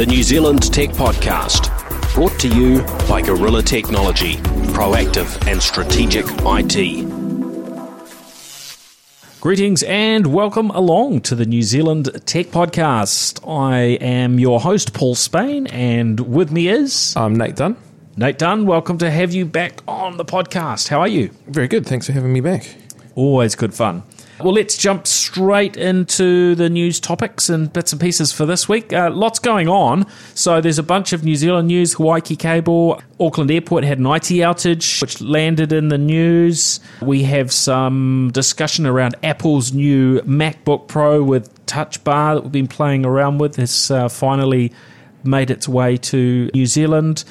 the New Zealand Tech Podcast, brought to you by Gorilla Technology, proactive and strategic IT. Greetings and welcome along to the New Zealand Tech Podcast. I am your host, Paul Spain, and with me is I'm Nate Dunn. Nate Dunn. Welcome to have you back on the podcast. How are you? Very good. Thanks for having me back. Always good fun. Well, let's jump straight into the news topics and bits and pieces for this week. Uh, lots going on. So, there's a bunch of New Zealand news. Hawaiki Cable, Auckland Airport had an IT outage, which landed in the news. We have some discussion around Apple's new MacBook Pro with Touch Bar that we've been playing around with. Has uh, finally made its way to New Zealand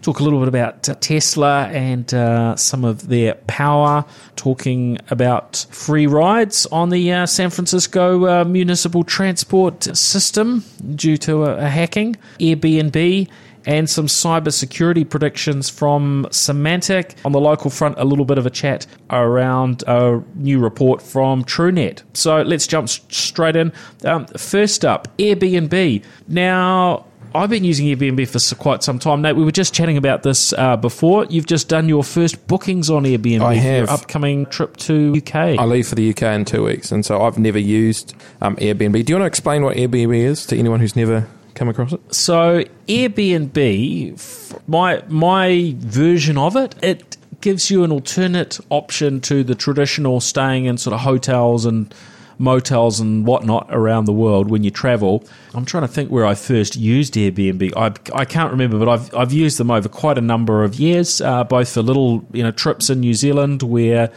talk a little bit about uh, Tesla and uh, some of their power, talking about free rides on the uh, San Francisco uh, municipal transport system due to a, a hacking, Airbnb. And some cybersecurity predictions from Symantec. On the local front, a little bit of a chat around a new report from TrueNet. So let's jump straight in. Um, first up, Airbnb. Now, I've been using Airbnb for quite some time. Nate, we were just chatting about this uh, before. You've just done your first bookings on Airbnb I for have. your upcoming trip to UK. I leave for the UK in two weeks, and so I've never used um, Airbnb. Do you want to explain what Airbnb is to anyone who's never come across it? So Airbnb, my my version of it, it gives you an alternate option to the traditional staying in sort of hotels and motels and whatnot around the world when you travel. I'm trying to think where I first used Airbnb. I, I can't remember, but I've I've used them over quite a number of years, uh, both for little you know trips in New Zealand where.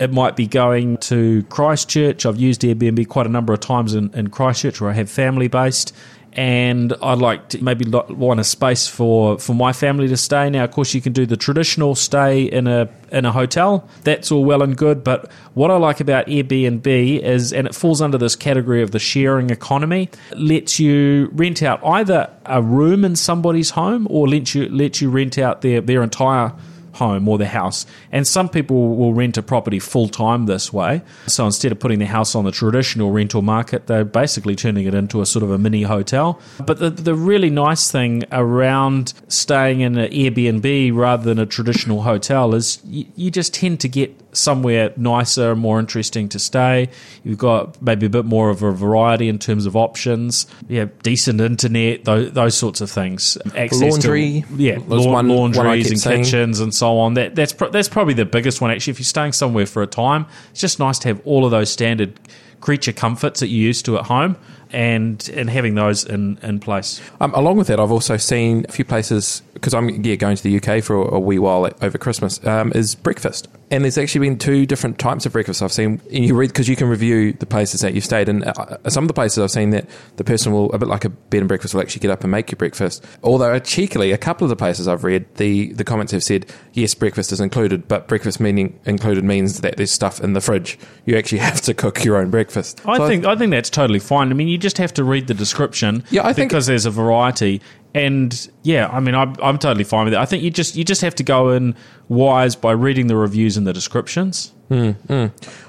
It might be going to Christchurch. I've used Airbnb quite a number of times in, in Christchurch where I have family based and I'd like to maybe want a space for, for my family to stay. Now, of course, you can do the traditional stay in a in a hotel. That's all well and good, but what I like about Airbnb is, and it falls under this category of the sharing economy, lets you rent out either a room in somebody's home or lets you let you rent out their their entire home or their house. And some people will rent a property full time this way. So instead of putting their house on the traditional rental market, they're basically turning it into a sort of a mini hotel. But the, the really nice thing around staying in an Airbnb rather than a traditional hotel is you, you just tend to get somewhere nicer and more interesting to stay. You've got maybe a bit more of a variety in terms of options. Yeah, decent internet, those, those sorts of things. Access Laundry. to yeah, laun- one- one laundries keep and seeing. kitchens and so on. That that's pro- that's probably the biggest one actually. If you're staying somewhere for a time, it's just nice to have all of those standard creature comforts that you're used to at home and and having those in in place. Um, along with that, I've also seen a few places because I'm yeah going to the UK for a, a wee while over Christmas. Um, is breakfast, and there's actually been two different types of breakfast I've seen. And you read because you can review the places that you've stayed, and uh, some of the places I've seen that the person will a bit like a bed and breakfast will actually get up and make you breakfast. Although cheekily, a couple of the places I've read, the the comments have said yes, breakfast is included, but breakfast meaning included means that there's stuff in the fridge. You actually have to cook your own breakfast. I So think I think that's totally fine. I mean, you just have to read the description. Yeah, I think- because there's a variety. And yeah, I mean, I'm, I'm totally fine with it. I think you just you just have to go in wise by reading the reviews and the descriptions. Hmm, hmm.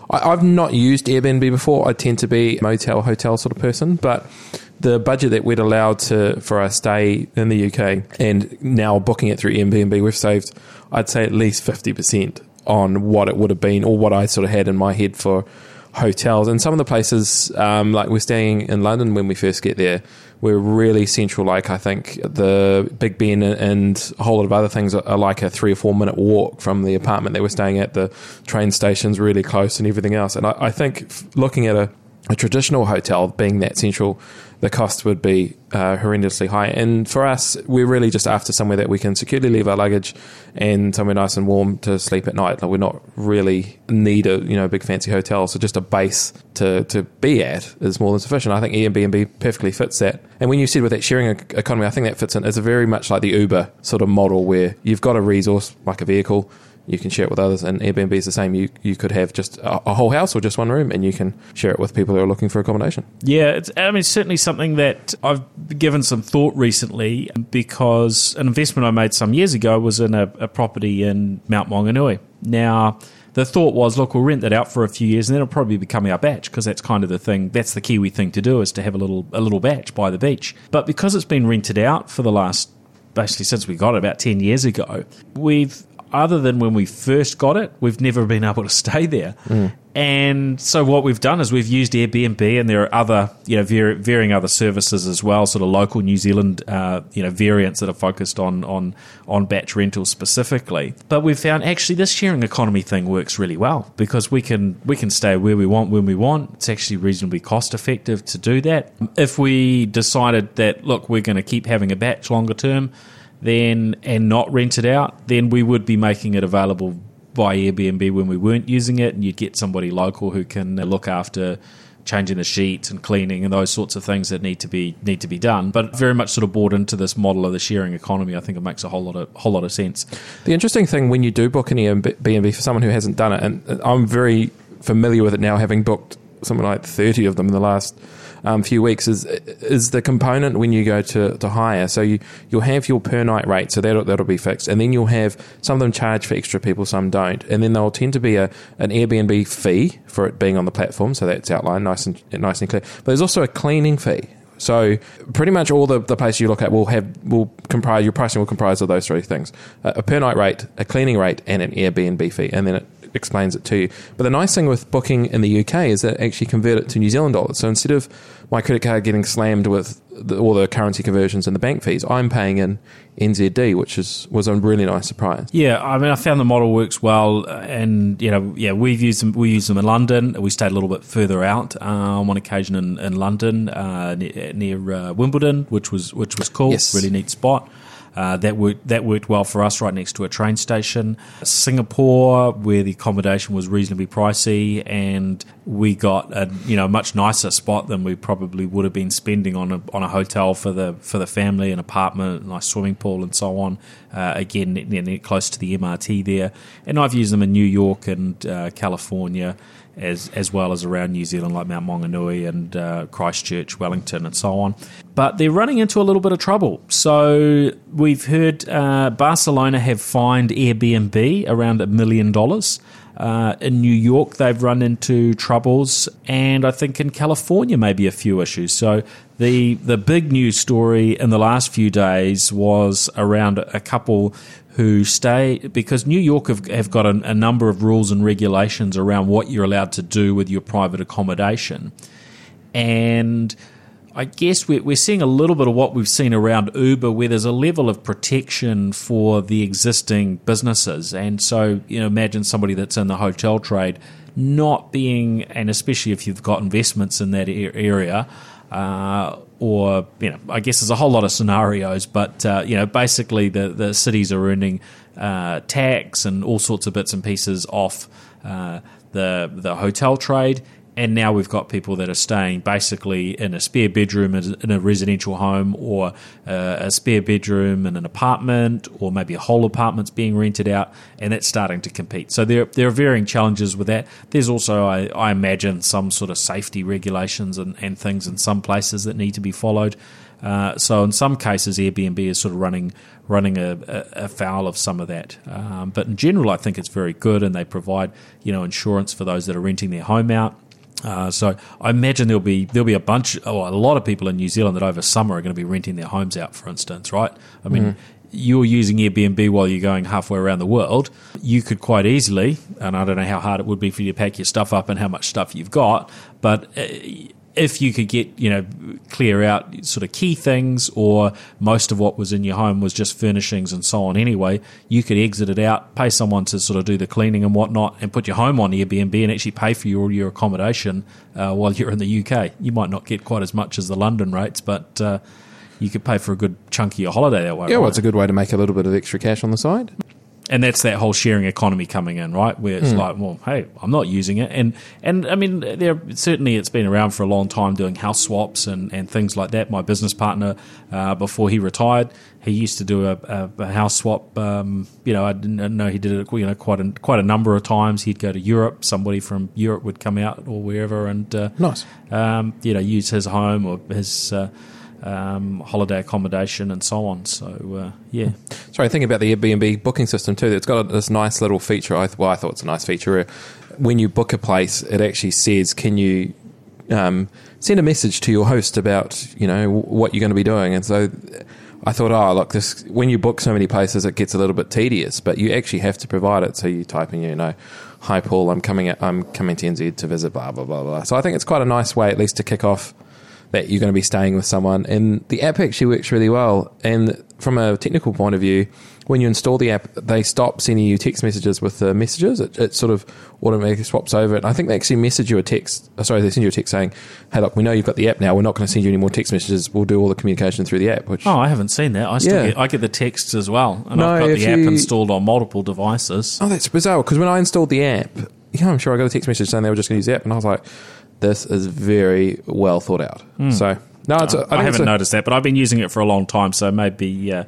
I, I've not used Airbnb before. I tend to be a motel, hotel sort of person, but the budget that we'd allowed to for our stay in the UK and now booking it through Airbnb, we've saved, I'd say, at least 50% on what it would have been or what I sort of had in my head for hotels. And some of the places, um, like we're staying in London when we first get there, we're really central. Like I think the Big Ben and a whole lot of other things are, like a three or four minute walk from the apartment that we're staying at. The train station's really close and everything else. And I, I think looking at a, a traditional hotel being that central, the cost would be uh, horrendously high. And for us, we're really just after somewhere that we can securely leave our luggage and somewhere nice and warm to sleep at night. Like we're not really need a you know big fancy hotel, so just a base to to be at is more than sufficient. I think Airbnb perfectly fits that. And when you said with that sharing economy, I think that fits in. It's a very much like the Uber sort of model where you've got a resource like a vehicle. You can share it with others, and Airbnb is the same. You you could have just a, a whole house or just one room, and you can share it with people who are looking for accommodation. Yeah, it's, I mean, certainly something that I've given some thought recently because an investment I made some years ago was in a, a property in Mount Maunganui. Now, the thought was, look, we'll rent that out for a few years, and then it'll probably become our bach because that's kind of the thing. That's the Kiwi thing to do is to have a little a little bach by the beach. But because it's been rented out for the last basically since we got it about ten years ago, we've other than when we first got it, we've never been able to stay there. Mm. And so what we've done is we've used Airbnb, and there are other, you know, var- varying other services as well, sort of local New Zealand, uh, you know, variants that are focused on on on bach rentals specifically. But we've found actually this sharing economy thing works really well because we can we can stay where we want when we want. It's actually reasonably cost effective to do that. If we decided that look, we're going to keep having a bach longer term then and not rent it out, then we would be making it available by Airbnb when we weren't using it, and you'd get somebody local who can look after changing the sheets and cleaning and those sorts of things that need to be need to be done. But very much sort of bought into this model of the sharing economy. I think it makes a whole lot of whole lot of sense. The interesting thing when you do book an Airbnb for someone who hasn't done it, and I'm very familiar with it now, having booked something like 30 of them in the last um, few weeks is is the component when you go to, to hire. So you you'll have your per night rate, so that'll that'll be fixed, and then you'll have some of them charge for extra people, some don't, and then there'll tend to be a an Airbnb fee for it being on the platform, so that's outlined nice and nice and clear. But there's also a cleaning fee. So pretty much all the, the places you look at will have will comprise your pricing will comprise of those three things: a per night rate, a cleaning rate, and an Airbnb fee, and then it explains it to you. But the nice thing with booking in the UK is that it actually convert it to New Zealand dollars. So instead of my credit card getting slammed with the, all the currency conversions and the bank fees, I'm paying in NZD, which is was a really nice surprise. Yeah, I mean, I found the model works well, and you know, yeah, we've used them. We use them in London. We stayed a little bit further out uh, on one occasion in, in London uh, near, near uh, Wimbledon, which was which was cool. Yes. Really neat spot. Uh, that worked that worked well for us right next to a train station. Singapore, where the accommodation was reasonably pricey, and we got a you know much nicer spot than we probably would have been spending on a on a hotel for the for the family, an apartment, nice swimming pool, and so on. Uh, again, close to the MRT there, and I've used them in New York and uh, California as as well as around New Zealand, like Mount Maunganui and uh, Christchurch, Wellington, and so on. But they're running into a little bit of trouble. So we've heard uh, Barcelona have fined Airbnb around a million dollars. Uh, in New York, they've run into troubles, and I think in California, maybe a few issues. So the the big news story in the last few days was around a couple who stay because New York have, have got a, a, number of rules and regulations around what you're allowed to do with your private accommodation. And I guess we're, we're seeing a little bit of what we've seen around Uber, where there's a level of protection for the existing businesses. And so, you know, imagine somebody that's in the hotel trade not being, and especially if you've got investments in that area, uh, or you know, I guess there's a whole lot of scenarios, but uh, you know, basically the the cities are earning uh, tax and all sorts of bits and pieces off uh, the the hotel trade, and now we've got people that are staying basically in a spare bedroom in a residential home or uh, a spare bedroom in an apartment or maybe a whole apartment's being rented out and it's starting to compete so there, there are varying challenges with that there's also I, I imagine some sort of safety regulations and, and things in some places that need to be followed uh, so in some cases, Airbnb is sort of running running a, a, a foul of some of that. Um, but in general, I think it's very good, and they provide you know insurance for those that are renting their home out. Uh, so I imagine there'll be there'll be a bunch, or a lot of people in New Zealand that over summer are going to be renting their homes out. For instance, right? I mean, mm. you're using Airbnb while you're going halfway around the world. You could quite easily, and I don't know how hard it would be for you to pack your stuff up and how much stuff you've got, but uh, if you could get you know clear out sort of key things or most of what was in your home was just furnishings and so on anyway you could exit it out pay someone to sort of do the cleaning and whatnot and put your home on airbnb and actually pay for your your accommodation uh, while you're in the uk you might not get quite as much as the london rates but uh, you could pay for a good chunk of your holiday that way yeah well right? it's a good way to make a little bit of extra cash on the side and that's that whole sharing economy coming in, right? Where it's mm. like, well, hey, I'm not using it, and and I mean, there certainly it's been around for a long time doing house swaps and, and things like that. My business partner, uh, before he retired, he used to do a, a, a house swap. Um, you know, I didn't know he did it, you know, quite a, quite a number of times. He'd go to Europe, somebody from Europe would come out or wherever, and uh, nice, um, you know, use his home or his. Uh, um, holiday accommodation, and so on. So uh, yeah, Sorry, thinking about the Airbnb booking system too. It's got this nice little feature. I, well, I thought it's a nice feature. When you book a place, it actually says, "Can you um, send a message to your host about you know what you're going to be doing?" And so I thought, oh, look, this when you book so many places, it gets a little bit tedious, but you actually have to provide it. So you type in, you know, "Hi Paul, I'm coming. I'm coming to NZ to visit." Blah blah blah blah. So I think it's quite a nice way, at least, to kick off that you're going to be staying with someone. And the app actually works really well. And from a technical point of view, when you install the app, they stop sending you text messages with the messages. It, it sort of automatically swaps over. And I think they actually message you a text. uh, Sorry, they send you a text saying, "Hey, look, we know you've got the app now. We're not going to send you any more text messages. We'll do all the communication through the app." Which Oh, I haven't seen that. I still Yeah. get I get the texts as well, and No, I've got the app you- installed on multiple devices. Oh, that's bizarre. Because when I installed the app, yeah, I'm sure I got a text message saying they were just going to use the app, and I was like, "This is very well thought out." So no, it's. a- I, I, haven't a- noticed that, but I've been using it for a long time, so maybe. Uh,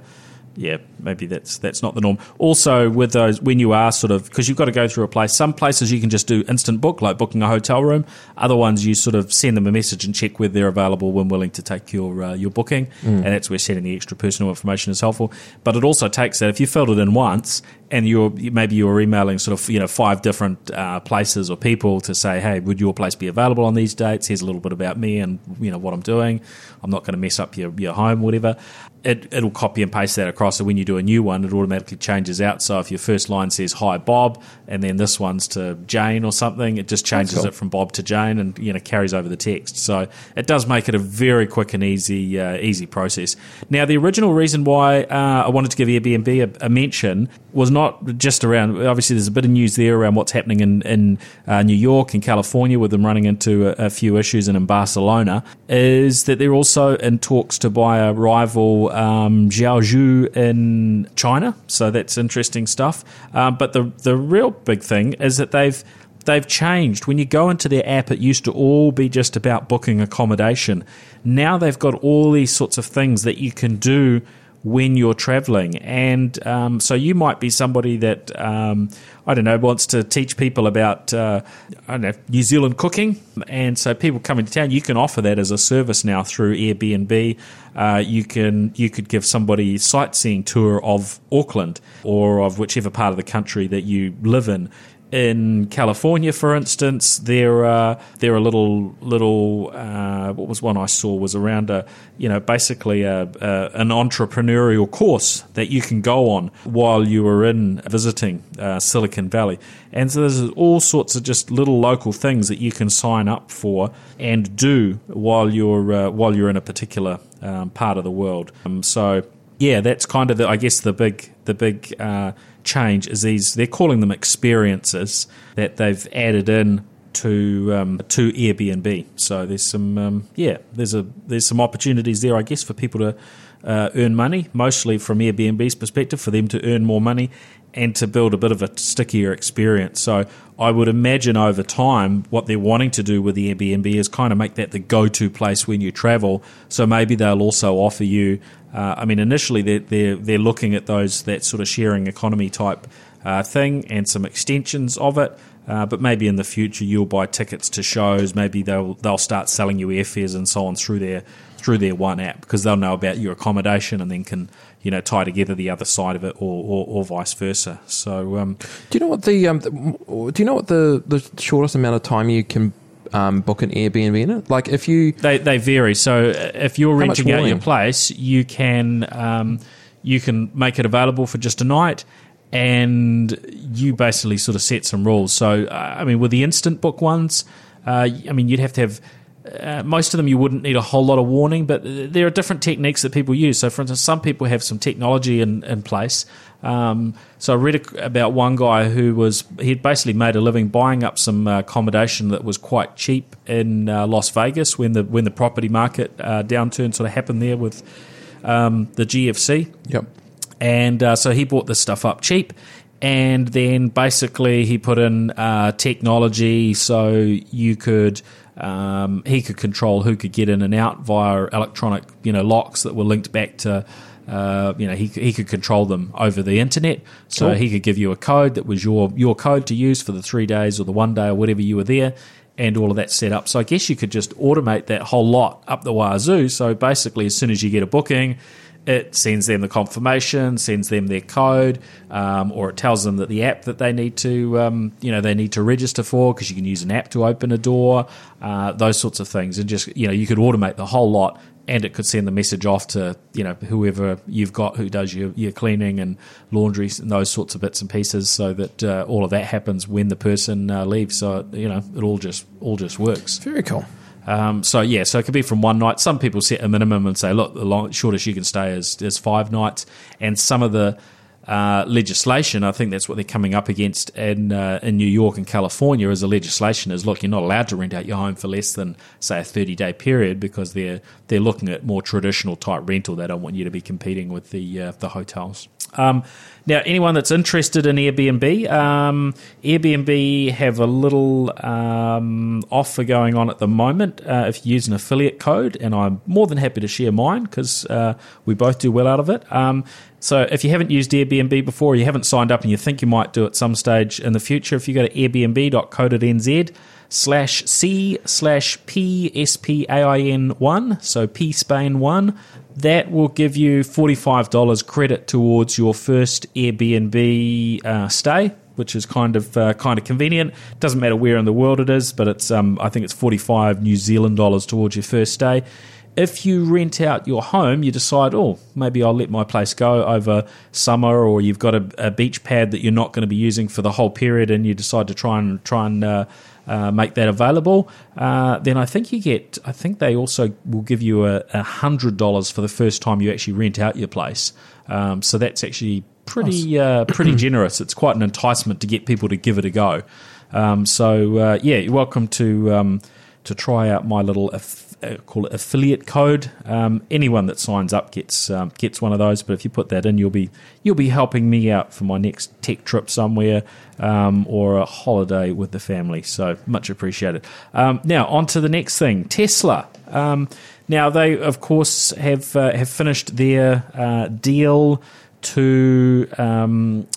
yeah, maybe that's that's not the norm. Also, with those, when you are sort of because you've got to go through a place. Some places you can just do instant book, like booking a hotel room. Other ones you sort of send them a message and check whether they're available when willing to take your uh, your booking, and that's where sending the extra personal information is helpful. But it also takes that if you filled it in once and you're maybe you're emailing sort of you know five different uh, places or people to say, hey, would your place be available on these dates? Here's a little bit about me and you know what I'm doing. I'm not going to mess up your your home, whatever. It, it'll copy and paste that across. So when you do a new one, it automatically changes out. So if your first line says "Hi Bob" and then this one's to Jane or something, it just changes cool. it from Bob to Jane and you know carries over the text. So it does make it a very quick and easy uh, easy process. Now the original reason why uh, I wanted to give Airbnb a, a mention was not just around. Obviously, there's a bit of news there around what's happening in in uh, New York and California with them running into a, a few issues, and in Barcelona is that they're also in talks to buy a rival um, Xiaozhu in China. So that's interesting stuff. Um, but the the real big thing is that they've they've changed. When you go into their app, it used to all be just about booking accommodation. Now they've got all these sorts of things that you can do when you're traveling. And um, so you might be somebody that, um, I don't know, wants to teach people about, uh, I don't know, New Zealand cooking. And so people coming to town, you can offer that as a service now through Airbnb. Uh, you can you could give somebody sightseeing tour of Auckland or of whichever part of the country that you live in in California, for instance, there are there are little little uh, what was one I saw was around a you know basically a, a, an entrepreneurial course that you can go on while you are in visiting uh, Silicon Valley, and so there's all sorts of just little local things that you can sign up for and do while you're uh, while you're in a particular um, part of the world. Um, so yeah, that's kind of the I guess the big the big uh, change is these they're calling them experiences that they've added in to um, to Airbnb. So there's some um, yeah there's a there's some opportunities there I guess for people to uh, earn money, mostly from Airbnb's perspective, for them to earn more money and to build a bit of a stickier experience. So I would imagine over time, what they're wanting to do with the Airbnb is kind of make that the go-to place when you travel. So maybe they'll also offer you. Uh, I mean, initially they're, they're they're looking at those that sort of sharing economy type uh, thing and some extensions of it. Uh, but maybe in the future you'll buy tickets to shows. Maybe they'll they'll start selling you airfares and so on through their through their one app because they'll know about your accommodation and then can you know tie together the other side of it or or, or vice versa. So um, Do you know what the, um, the do you know what the the shortest amount of time you can um, book an Airbnb in it? Like if you They they vary. So uh, if you're renting out your place, you can um, you can make it available for just a night, and you basically sort of set some rules. So uh, I mean, with the instant book ones, uh, I mean you'd have to have. Uh, most of them you wouldn't need a whole lot of warning, but there are different techniques that people use. So, for instance, some people have some technology in, in place. Um, so, I read about one guy who was he'd basically made a living buying up some uh, accommodation that was quite cheap in uh, Las Vegas when the when the property market uh, downturn sort of happened there with um, the GFC yep and uh, so he bought this stuff up cheap and then basically he put in uh, technology so you could um, he could control who could get in and out via electronic you know locks that were linked back to uh, you know he, he could control them over the internet so Cool. he could give you a code that was your your code to use for the three days or the one day or whatever you were there and all of that set up. So I guess you could just automate that whole lot up the wazoo. So basically, as soon as you get a booking, it sends them the confirmation, sends them their code, um, or it tells them that the app that they need to, um, you know, they need to register for because you can use an app to open a door, uh, those sorts of things, and just you know you could automate the whole lot, and it could send the message off to you know whoever you've got who does your, your cleaning and laundry and those sorts of bits and pieces, so that uh, all of that happens when the person uh, leaves. So you know it all just all just works. Very cool. Um, so yeah, so it could be from one night. Some people set a minimum and say, look, the long, shortest you can stay is, is five nights. And some of the uh, legislation, I think that's what they're coming up against in uh, in New York and California. As a legislation is, look, you're not allowed to rent out your home for less than say a 30 day period because they're they're looking at more traditional type rental. They don't want you to be competing with the uh, the hotels. Um, now, anyone that's interested in Airbnb, um, Airbnb have a little um, offer going on at the moment uh, if you use an affiliate code, and I'm more than happy to share mine because uh, we both do well out of it. So, if you haven't used Airbnb before, you haven't signed up, and you think you might do at some stage in the future, if you go to airbnb.co.nz slash C slash P S P A I N 1, so P Spain 1, that will give you $45 credit towards your first Airbnb uh, stay. Which is kind of uh, kind of convenient. Doesn't matter where in the world it is, but it's um, I think it's forty five New Zealand dollars towards your first stay. If you rent out your home, you decide, oh, maybe I'll let my place go over summer, or you've got a, a beach pad that you're not going to be using for the whole period, and you decide to try and try and uh, uh, make that available, uh, then I think you get. I think they also will give you a, hundred dollars for the first time you actually rent out your place. Um, so that's actually pretty uh, pretty generous. It's quite an enticement to get people to give it a go. Um, so uh, yeah, you're welcome to um, to try out my little uh, call it affiliate code. Um, anyone that signs up gets um, gets one of those. But if you put that in, you'll be you'll be helping me out for my next tech trip somewhere um, or a holiday with the family. So much appreciated. Um, now on to the next thing, Tesla. Um, now they of course have uh, have finished their uh, deal to um,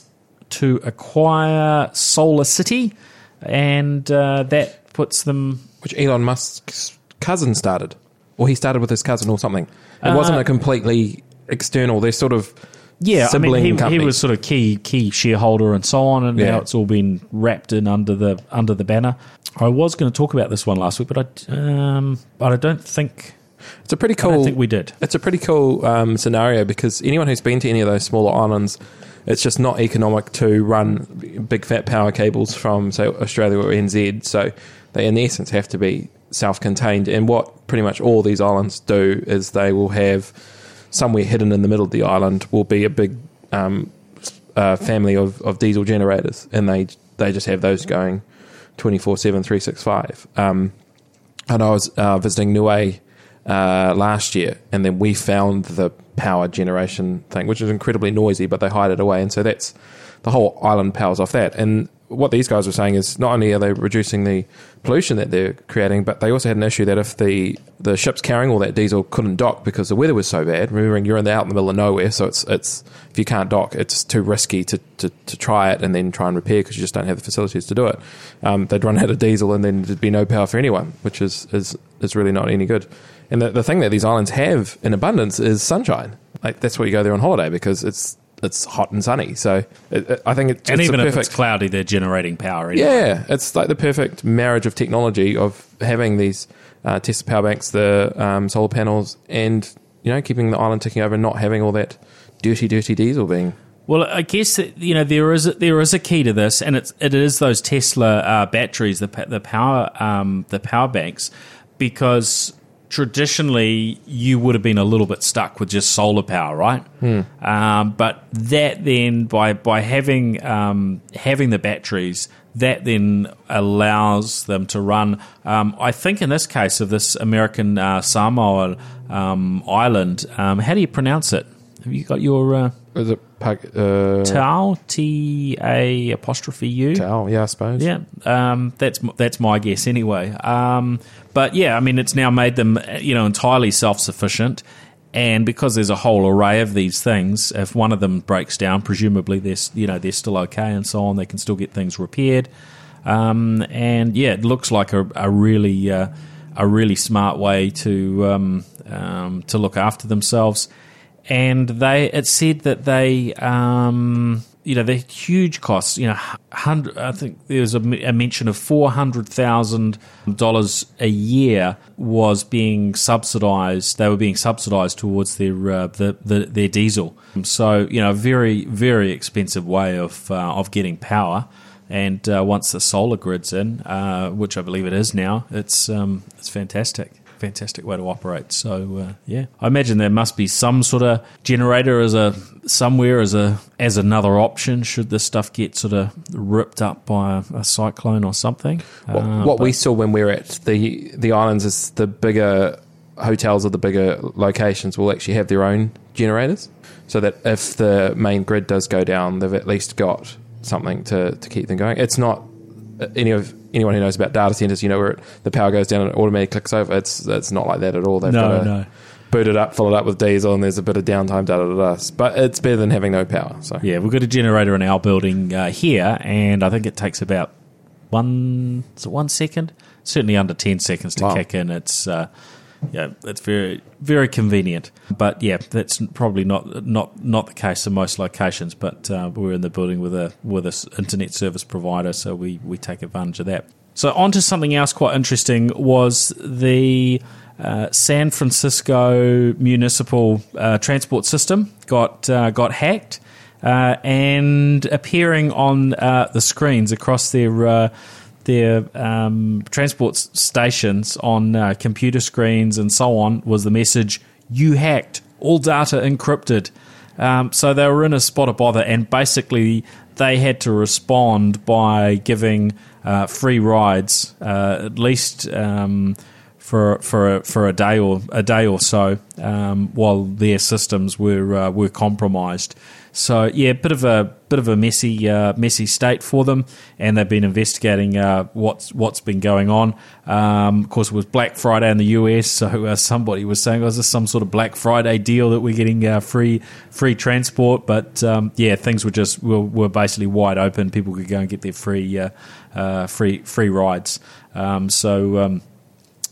to acquire Solar City, and uh, that puts them Which Elon Musk's cousin started, or he started with his cousin or something. It wasn't a completely external. They're sort of Yeah, I mean, he, he was sort of key key shareholder and so on, and Yeah. now it's all been wrapped in under the under the banner. I was going to talk about this one last week, but I um, but I don't think It's a pretty cool. don't think we did. It's a pretty cool um, scenario because anyone who's been to any of those smaller islands, it's just not economic to run big fat power cables from say Australia or NZ. So they in essence have to be self-contained. And what pretty much all these islands do is they will have somewhere hidden in the middle of the island will be a big um, uh, family of, of diesel generators, and they they just have those going 24 7 365 um, and I was uh, visiting Niue uh, last year, and then we found the power generation thing, which is incredibly noisy, but they hide it away, and so that's the whole island powers off that. And what these guys were saying is not only are they reducing the pollution that they're creating, but they also had an issue that if the the ships carrying all that diesel couldn't dock because the weather was so bad, remembering you're in the, out in the middle of nowhere, so it's it's if you can't dock, it's too risky to, to, to try it and then try and repair because you just don't have the facilities to do it. Um, they'd run out of diesel and then there'd be no power for anyone, which is is, is really not any good. And the, the thing that these islands have in abundance is sunshine. Like that's why you go there on holiday because it's it's hot and sunny. So it, it- I think it, And it's even a if it's cloudy, they're generating power. Anyway. Yeah, it's like the perfect marriage of technology of having these uh, Tesla power banks, the um, solar panels, and you know keeping the island ticking over, and not having all that dirty, dirty diesel being. Well, I guess you know there is a, there is a key to this, and it's it is those Tesla uh, batteries, the the power um, the power banks, because traditionally you would have been a little bit stuck with just solar power, right? Um, but that then by by having um, having the batteries, that then allows them to run. Um, I think in this case of this American uh, Samoa um, island, um, how do you pronounce it? Have you got your uh, Is it Pag- uh, Tau T A apostrophe U. Tau? Yeah, I suppose. Yeah, um, that's that's my guess anyway. Um, but yeah, I mean, it's now made them you know entirely self sufficient, and because there's a whole array of these things, if one of them breaks down, presumably they're you know they're still okay and so on. They can still get things repaired. Um, and yeah, it looks like a, a really uh, a really smart way to um, um, to look after themselves. And they it said that they um, you know the huge costs. You know, hundred. I think there was a, a mention of four hundred thousand dollars a year was being subsidised. They were being subsidised towards their uh, the, the, their diesel. So you know, a very very expensive way of uh, of getting power. And uh, once the solar grid's in, uh, which I believe it is now, it's um, it's fantastic fantastic way to operate. So uh, yeah, I imagine there must be some sort of generator as a somewhere as a as another option should this stuff get sort of ripped up by a, a cyclone or something. What, uh, what we saw when we were at the the islands is the bigger hotels or the bigger locations will actually have their own generators, so that if the main grid does go down, they've at least got something to, to keep them going. It's not any of anyone who knows about data centers, you know, where it, the power goes down and it automatically clicks over. It's it's not like that at all. They've no, got to no. boot it up, fill it up with diesel, and there's a bit of downtime. Da da da. da. But it's better than having no power. So yeah, we've got a generator in our building uh, here, and I think it takes about one one second, certainly under ten seconds to Wow. kick in. It's uh, yeah, it's very very convenient. But yeah, that's probably not not not the case in most locations. But uh, we're in the building with a with a s- internet service provider, so we we take advantage of that. So on to something else quite interesting was the uh, San Francisco municipal uh, transport system got uh, got hacked. Uh, and appearing on uh, the screens across their their um, transport stations on uh, computer screens and so on was the message "You hacked, all data encrypted." Um, so they were in a spot of bother, and basically they had to respond by giving uh, free rides, uh, at least. Um, for for a, for a day or a day or so um, while their systems were uh, were compromised. So yeah, bit of a bit of a messy uh, messy state for them, and they've been investigating uh, what's what's been going on. Um, of course, it was Black Friday in the US, so uh, somebody was saying, "Was this some sort of Black Friday deal that we're getting uh, free free transport?" But um, yeah, things were just were, were basically wide open. People could go and get their free uh, uh, free free rides. Um, so.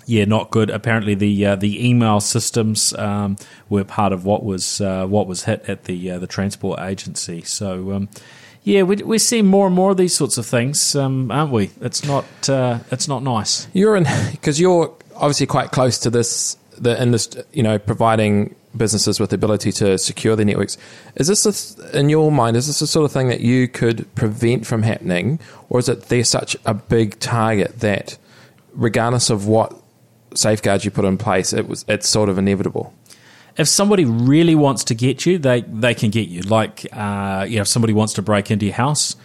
Yeah, not good. Apparently, the uh, the email systems um, were part of what was uh, what was hit at the uh, the transport agency. So, um, yeah, we, we're seeing more and more of these sorts of things, um, aren't we? It's not uh, it's not nice. you're in because you're obviously quite close to this the industry, you know, providing businesses with the ability to secure their networks. Is this a in your mind? Is this the sort of thing that you could prevent from happening, or is it they're such a big target that, regardless of what safeguards you put in place, it was it's sort of inevitable? If somebody really wants to get you, they they can get you. Like, uh, you know, if somebody wants to break into your house,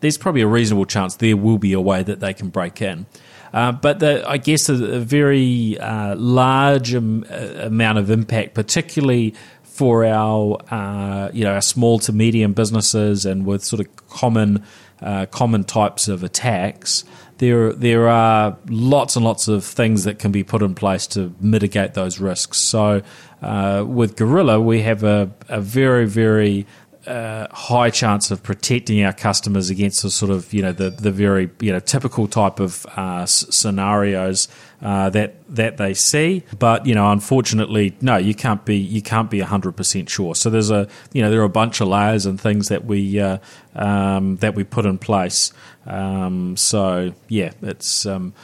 there's probably a reasonable chance there will be a way that they can break in. Uh, but the, I guess a, a very uh, large um, uh, amount of impact, particularly for our uh, you know our small to medium businesses and with sort of common uh, common types of attacks, there there are lots and lots of things that can be put in place to mitigate those risks. So uh, with Gorilla, we have a, a very very uh, high chance of protecting our customers against the sort of you know the the very you know typical type of uh, s- scenarios uh, that that they see. But you know, unfortunately, no, you can't be you can't be hundred percent sure. So there's a you know there are a bunch of layers and things that we uh, um, that we put in place. Um, so yeah, it's. Um,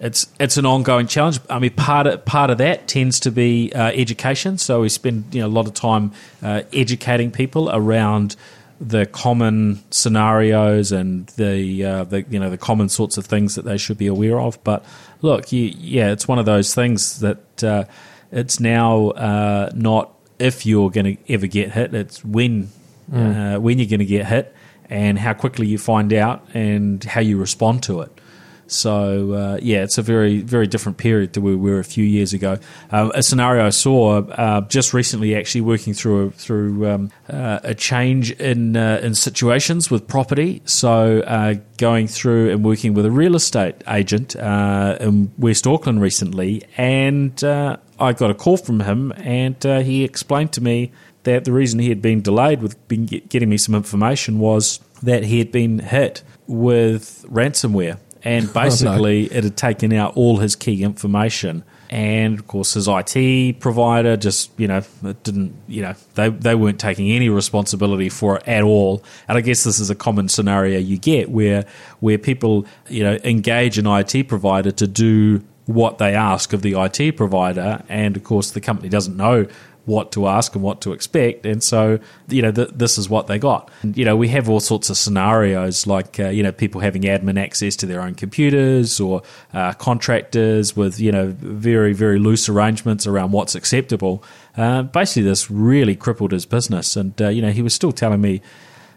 it's it's an ongoing challenge. I mean, part of part of that tends to be uh, education. So we spend you know a lot of time uh, educating people around the common scenarios and the, uh, the you know the common sorts of things that they should be aware of. But look, you, yeah, it's one of those things that uh, it's now uh, not if you're going to ever get hit. It's when uh, when you're going to get hit and how quickly you find out and how you respond to it. So uh, yeah, it's a very very different period to where we were a few years ago. Uh, a scenario I saw uh, just recently, actually working through a, through um, uh, a change in uh, in situations with property. So uh, going through and working with a real estate agent in West Auckland recently, and I got a call from him, and he explained to me that the reason he had been delayed with getting me some information was that he had been hit with ransomware, and oh, basically it had taken out all his key information. And of course, his IT provider just you know didn't you know they they weren't taking any responsibility for it at all. And I guess this is a common scenario you get where where people you know engage an IT provider to do what they ask of the IT provider, and of course the company doesn't know what to ask and what to expect. And so, you know, th- this is what they got. You know, we have all sorts of scenarios like, uh, you know, people having admin access to their own computers or uh, contractors with, you know, very, very loose arrangements around what's acceptable. Uh, basically, this really crippled his business. And, uh, you know, he was still telling me.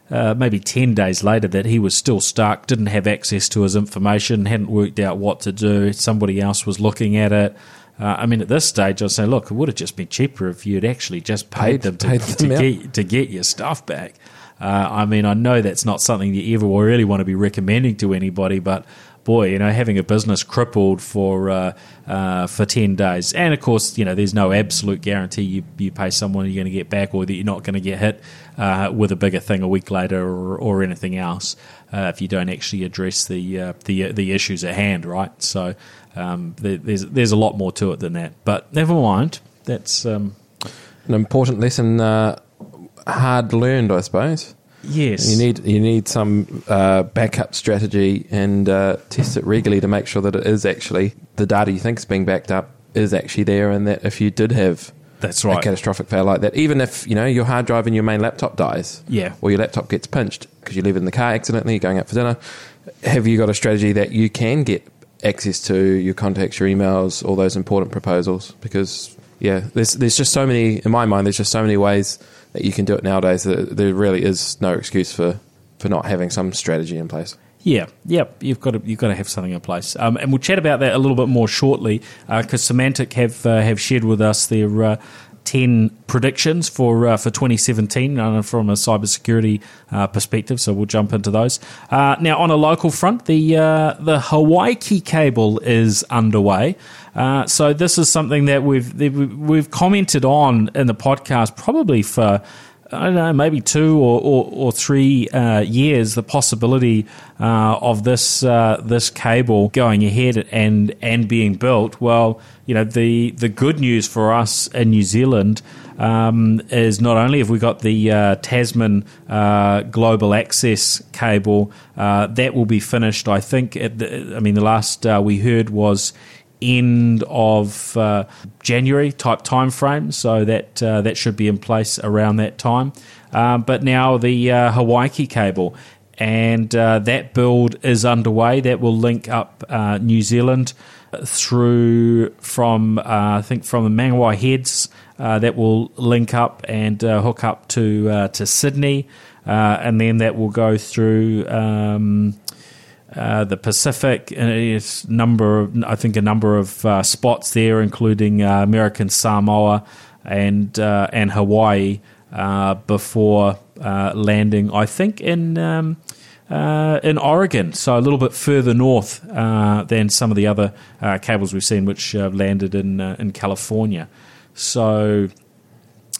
Uh, maybe 10 days later, that he was still stuck, didn't have access to his information, hadn't worked out what to do. Somebody else was looking at it. Uh, I mean, at this stage, I was saying, look, it would have just been cheaper if you'd actually just paid, paid them to, paid them to get, to get your stuff back. Uh, I mean, I know that's not something you ever really want to be recommending to anybody, but boy, you know, having a business crippled for uh, uh, for ten days, and of course, you know, there's no absolute guarantee you, you pay someone you're going to get back, or that you're not going to get hit uh, with a bigger thing a week later, or, or anything else uh, if you don't actually address the uh, the the issues at hand, right? So um, there, there's there's a lot more to it than that. But never mind. That's um, an important lesson, uh, hard learned, I suppose. Yes, you need you need some uh, backup strategy and uh, test it regularly to make sure that it is actually the data you think is being backed up is actually there, and that if you did have that's right. A catastrophic fail like that. Even if you know your hard drive in your main laptop dies, yeah, or your laptop gets pinched because you leave it in the car accidentally, you're going out for dinner. Have you got a strategy that you can get access to your contacts, your emails, all those important proposals. Because yeah, there's there's just so many in my mind. There's just so many ways that you can do it nowadays. That there really is no excuse for for not having some strategy in place. Yeah, yep. You've got to you've got to have something in place, um, and we'll chat about that a little bit more shortly because uh, Symantec have uh, have shared with us their uh, 10 predictions for uh, for 2017 uh, from a cybersecurity uh, perspective. So we'll jump into those. Uh, now, on a local front, the uh, the Hawaiki cable is underway. Uh, so this is something that we've we've commented on in the podcast probably for I don't know, maybe two or, or, or three uh, years, the possibility uh, of this uh, this cable going ahead and and being built. Well, you know, the the good news for us in New Zealand um, is not only have we got the uh, Tasman uh, Global Access cable uh, that will be finished. I think. The, I mean, the last we heard was end of uh, January type time frame, so that uh, that should be in place around that time. Um, but now the uh, Hawaiki cable, and uh, that build is underway. That will link up uh, New Zealand through from uh, I think from the Mangawhai Heads. that will link up and hook up to to Sydney, and then that will go through. Um, uh, the Pacific uh, is number I think a number of uh, spots there, including uh, American Samoa and uh, and Hawaii before landing. I think in um, in Oregon, so a little bit further north than some of the other cables we've seen, which landed in in California. So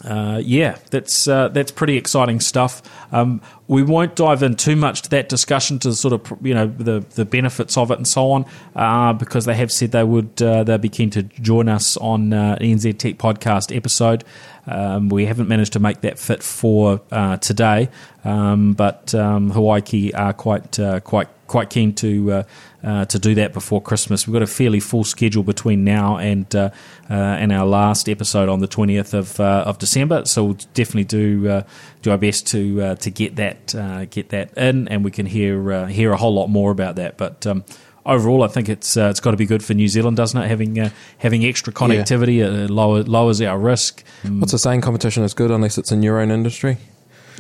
uh, yeah, that's uh, that's pretty exciting stuff. Um, we won't dive in too much to that discussion to sort of you know the the benefits of it and so on, uh, because they have said they would uh, they'd be keen to join us on uh, NZ Tech podcast episode. Um, we haven't managed to make that fit for uh, today, um, but um, Hawaiki are quite quite quite keen to uh, uh, to do that before Christmas. We've got a fairly full schedule between now and uh, uh and our last episode on the twentieth of uh, of December. So we'll definitely do uh, do our best to to get that get that in, and we can hear hear a whole lot more about that. But um, overall, I think it's uh, it's got to be good for New Zealand, doesn't it? Having uh, having extra connectivity yeah. lower, lowers our risk. What's the saying? Competition is good unless it's in your own industry.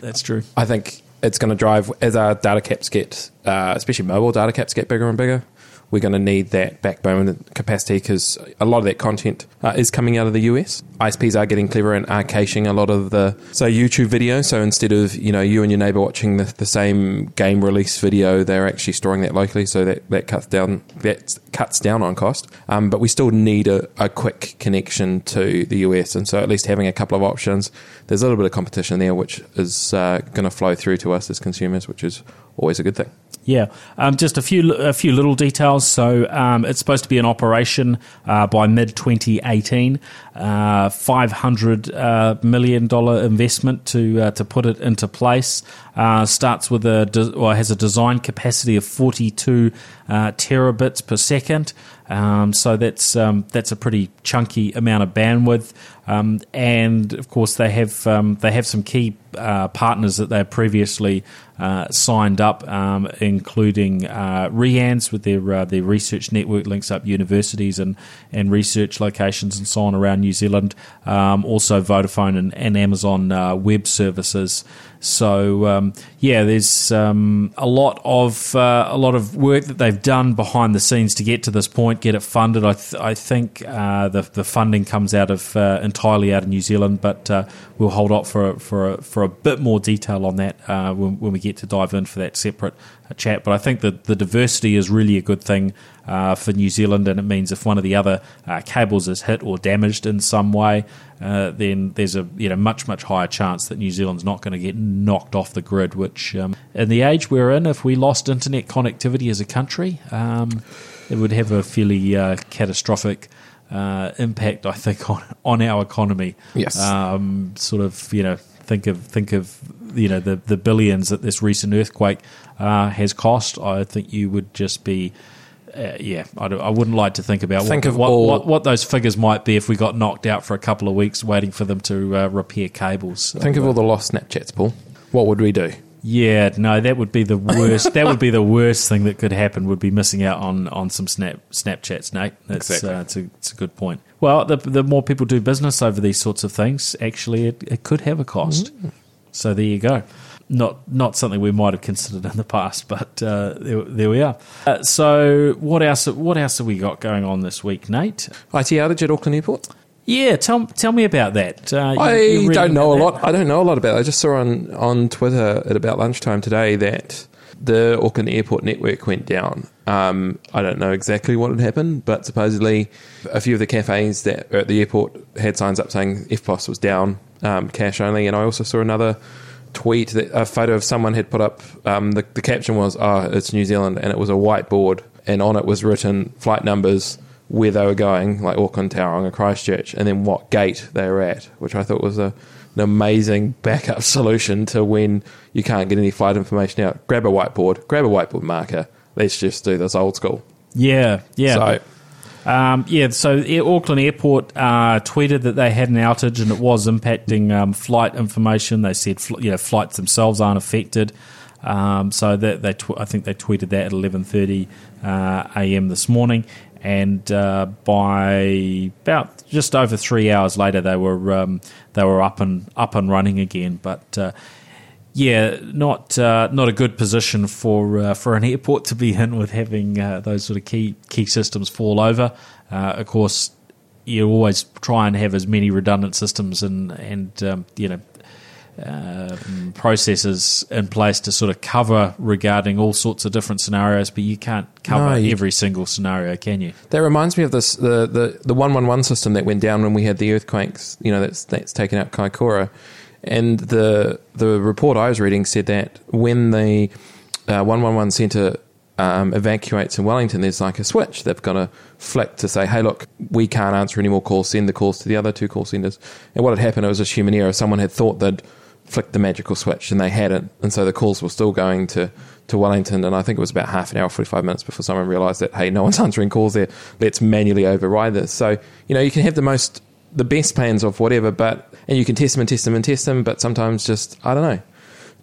That's true. I think it's going to drive as our data caps get, uh, especially mobile data caps get bigger and bigger we're going to need that backbone capacity because a lot of that content uh, is coming out of the US. ISPs are getting clever and are caching a lot of the, say, YouTube video. So instead of, you know, you and your neighbor watching the, the same game release video, they're actually storing that locally. So that, that cuts down, that cuts down on cost. Um, but we still need a, a quick connection to the US. And so at least having a couple of options, there's a little bit of competition there, which is uh, going to flow through to us as consumers, which is always a good thing. Yeah, um, just a few a few little details. So um, it's supposed to be in operation uh, by mid 2018. Uh, Five hundred uh, million dollar investment to uh, to put it into place. Uh, starts with a de- or has a design capacity of 42 uh, terabits per second. Um, so that's um, that's a pretty chunky amount of bandwidth. Um, and of course, they have um, they have some key uh, partners that they previously signed up, um, including uh, REANNZ with their their research network links up universities and, and research locations and so on around New Zealand. Um, also, Vodafone and, and Amazon uh, Web Services. So um, yeah, there's um, a lot of uh, a lot of work that they've done behind the scenes to get to this point, get it funded. I, th- I think uh, the the funding comes out of uh, entirely out of New Zealand, but uh, we'll hold off for a, for a, for a bit more detail on that uh, when, when we get to dive in for that separate uh, chat. But I think that the diversity is really a good thing uh, for New Zealand, and it means if one of the other uh, cables is hit or damaged in some way, uh, then there's a you know much much higher chance that New Zealand's not going to get knocked off the grid. Which um, in the age we're in, if we lost internet connectivity as a country, um, it would have a fairly uh, catastrophic. Uh, impact, I think, on on our economy. Yes. Um, sort of, you know, think of think of you know the the billions that this recent earthquake uh, has cost. I think you would just be. Uh, yeah, I, I wouldn't like to think about Think what, of what, all- what, what those figures might be if we got knocked out for a couple of weeks waiting for them to uh, repair cables. Think of all the lost Snapchats, Paul. What would we do? Yeah, no, that would be the worst. that would be the worst thing that could happen. Would be missing out on, on some snap Snapchats, Nate. That's, Exactly. uh, it's, a, it's a good point. Well, the, the more people do business over these sorts of things, actually, it, it could have a cost. So there you go. Not not something we might have considered in the past, but uh, there, there we are. Uh, so what else? What else have we got going on this week, Nate? IT outage at Auckland Airport? Yeah, tell tell me about that. Uh, you- I don't know a about lot. I don't know a lot about it. I just saw on, on Twitter at about lunchtime today that the Auckland Airport network went down. Um, I don't know exactly what had happened, but supposedly a few of the cafes that at the airport had signs up saying EFTPOS was down, um, cash only. And I also saw another tweet that a photo of someone had put up. Um, the, the caption was, "Oh, it's New Zealand," and it was a whiteboard, and on it was written flight numbers, where they were going, like Auckland, Tauranga, Christchurch, and then what gate they were at, which I thought was a, an amazing backup solution to when you can't get any flight information out. Grab a whiteboard, grab a whiteboard marker. Let's just do this old school. Yeah, yeah. So Um, yeah, so Auckland Airport uh, tweeted that they had an outage and it was impacting um, flight information. They said fl- you know flights themselves aren't affected. Um, so that they, tw- I think they tweeted that at eleven thirty uh, a.m. this morning, and uh, by about just over three hours later, they were um, they were up and up and running again. But uh, yeah, not uh, not a good position for uh, for an airport to be in with having uh, those sort of key key systems fall over. Uh, of course, you always try and have as many redundant systems and and um, you know um, processes in place to sort of cover regarding all sorts of different scenarios, but you can't cover No, you- every single scenario, can you? that reminds me of this the the the one one one system that went down when we had the earthquakes. You know that's that's taken out Kaikoura, and the the report I was reading said that when the one one centre um, evacuates in Wellington, there's like a switch they've got to flick to say, hey, look, we can't answer any more calls. Send the calls to the other two call centres. And what had happened, it was just human error. Someone had thought they'd flicked the magical switch and they hadn't, and so the calls were still going to to Wellington. And I think it was about half an hour, forty five minutes before someone realised that hey, no one's answering calls there. Let's manually override this. So you know you can have the most the best plans of whatever, but and you can test them and test them and test them, but sometimes just I don't know,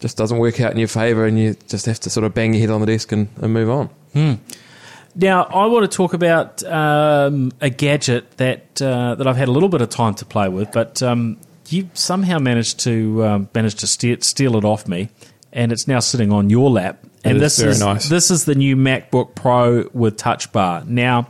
just doesn't work out in your favour, and you just have to sort of bang your head on the desk and, and move on. Now, I want to talk about um, a gadget that uh, that I've had a little bit of time to play with, but um, you somehow managed to um, managed to steal, steal it off me, and it's now sitting on your lap. And is this very is nice. this is the new MacBook Pro with Touch Bar. Now,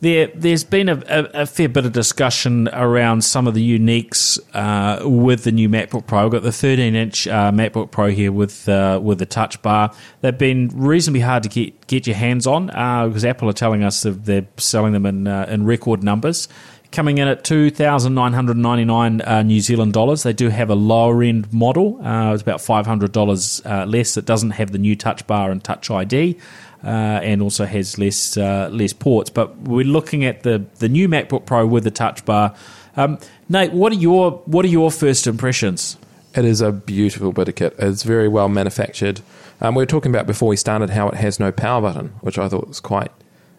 there there's been a, a, a fair bit of discussion around some of the uniques uh, with the new MacBook Pro. I've got the 13 inch uh, MacBook Pro here with uh, with the Touch Bar. They've been reasonably hard to get get your hands on uh, because Apple are telling us that they're selling them in uh, in record numbers. coming in at 2,999 uh, New Zealand dollars. They do have a lower end model. It's about $500 uh, less. It doesn't have the new touch bar and touch ID. Uh, and also has less uh, less ports, but we're looking at the, the new MacBook Pro with the Touch Bar. Um, Nate, what are your what are your first impressions? It is a beautiful bit of kit. It's very well manufactured. Um, we were talking about before we started how it has no power button, which I thought was quite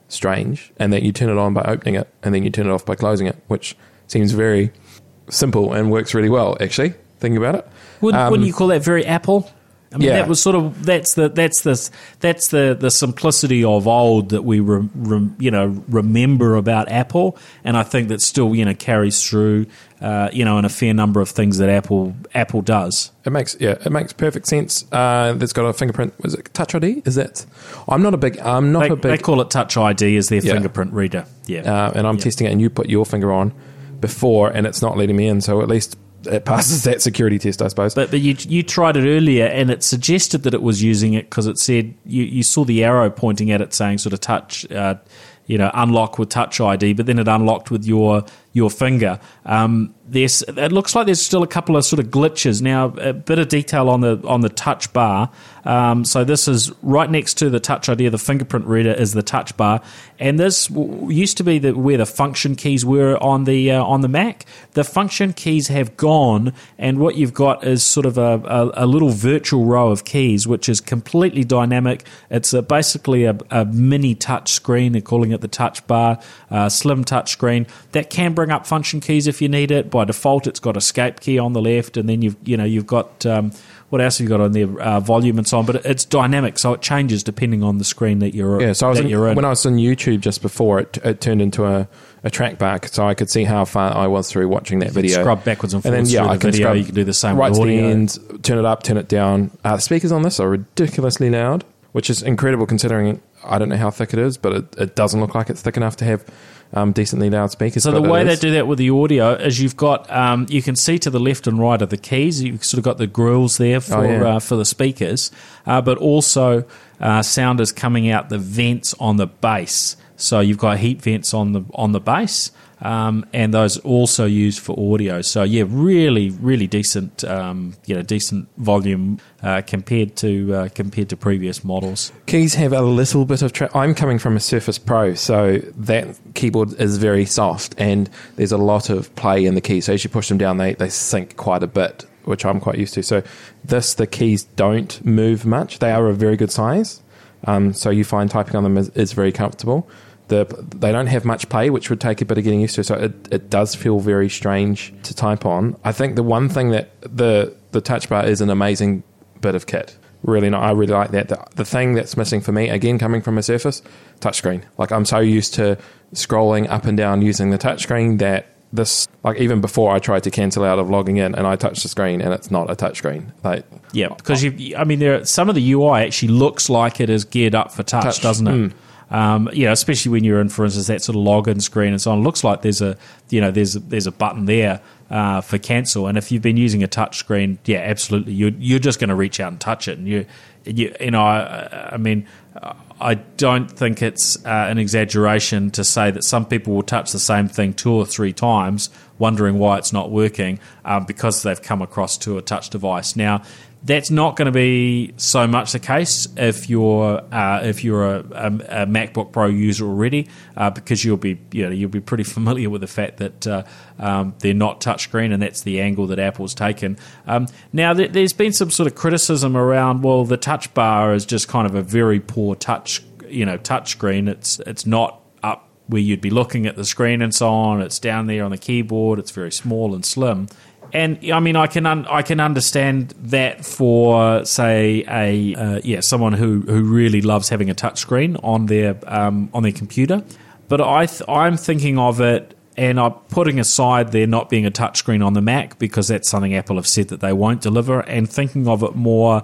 strange, and that you turn it on by opening it and then you turn it off by closing it, which seems very simple and works really well. Actually, thinking about it, Wouldn't, Um, wouldn't you call that very Apple? I mean, Yeah. that was sort of that's the that's the that's the the simplicity of old that we re, rem you know remember about Apple, and I think that still you know carries through uh, you know in a fair number of things that Apple Apple does. It makes yeah, it makes perfect sense. Uh, that's got a fingerprint. Was it Touch ID? Is that? I'm not a big. I'm not They, a they big. call it Touch ID as their Yeah. fingerprint reader. Yeah, Uh, and I'm testing it, and you put your finger on before, and it's not letting me in. So at least it passes that security test, I suppose. But but you you tried it earlier and it suggested that it was using it because it said you, you saw the arrow pointing at it saying sort of touch uh, you know unlock with touch ID, but then it unlocked with your your finger. Um, there's it looks like there's still a couple of sort of glitches now. A bit of detail on the on the touch bar. Um, so this is right next to the touch ID of the fingerprint reader is the touch bar, and this w- used to be the, where the function keys were on the uh, on the Mac. The function keys have gone, and what you've got is sort of a, a, a little virtual row of keys, which is completely dynamic. It's a, basically a, mini touch screen. They're calling it the touch bar, uh, slim touch screen that can bring up function keys if you need it. By default, it's got escape key on the left, and then you've you know you've got um, what else have you got on there? Uh, volume and so on. But it's dynamic, so it changes depending on the screen that you're yeah, so I was that in, you're in. when I was on YouTube just before, it, it turned into a, a track back, so I could see how far I was through watching that video. scrub backwards and and then forwards yeah, through I the video. You can do the same right with to the audio. end, turn it up, turn it down. Uh, the speakers on this are ridiculously loud, which is incredible considering I don't know how thick it is, but it, it doesn't look like it's thick enough to have um, decently loud speakers. So the way they do that with the audio is you've got um, you can see to the left and right of the keys. You've sort of got the grills there for Oh, yeah. uh, for the speakers, uh, but also uh, sound is coming out the vents on the base. So you've got heat vents on the on the base, um, and those also used for audio. So yeah, really really decent um, you know decent volume uh, compared to uh, compared to previous models. Keys have a little bit of. Tra- I'm coming from a Surface Pro, so that keyboard is very soft, and there's a lot of play in the keys. So as you push them down, they they sink quite a bit, which I'm quite used to. So this, the keys don't move much. They are a very good size, um, so you find typing on them is, is very comfortable. The, they don't have much play, which would take a bit of getting used to. So it, it does feel very strange to type on. I think the one thing that the the touch bar is an amazing bit of kit. Really, not, I really like that. The, the thing that's missing for me, again, coming from a Surface, touchscreen. Like I'm so used to scrolling up and down using the touchscreen that this, like even before I tried to cancel out of logging in and I touched the screen and it's not a touchscreen. Like Yeah, because you, I mean, there are, some of the UI actually looks like it is geared up for touch, Touch, doesn't it? Hmm. Um, you know, especially when you're in, for instance, that sort of login screen and so on. Looks like there's a, you know, there's there's a button there uh, for cancel. And if you've been using a touch screen, yeah, absolutely, you're you're just going to reach out and touch it. And you, you, you know, I, I mean, I don't think it's uh, an exaggeration to say that some people will touch the same thing two or three times, wondering why it's not working um, because they've come across to a touch device. Now, that's not going to be so much the case if you're uh, if you're a, a, a MacBook Pro user already, uh, because you'll be you know you'll be pretty familiar with the fact that uh, um, they're not touchscreen, and that's the angle that Apple's taken. Um, now, there, there's been some sort of criticism around well, the touch bar is just kind of a very poor touch you know touch screen. It's it's not up where you'd be looking at the screen and so on. It's down there on the keyboard. It's very small and slim. And I mean, I can un- I can understand that for say a uh, yeah someone who, who really loves having a touch screen on their um, on their computer. But I th- I'm thinking of it, and I'm putting aside there not being a touchscreen on the Mac because that's something Apple have said that they won't deliver, and thinking of it more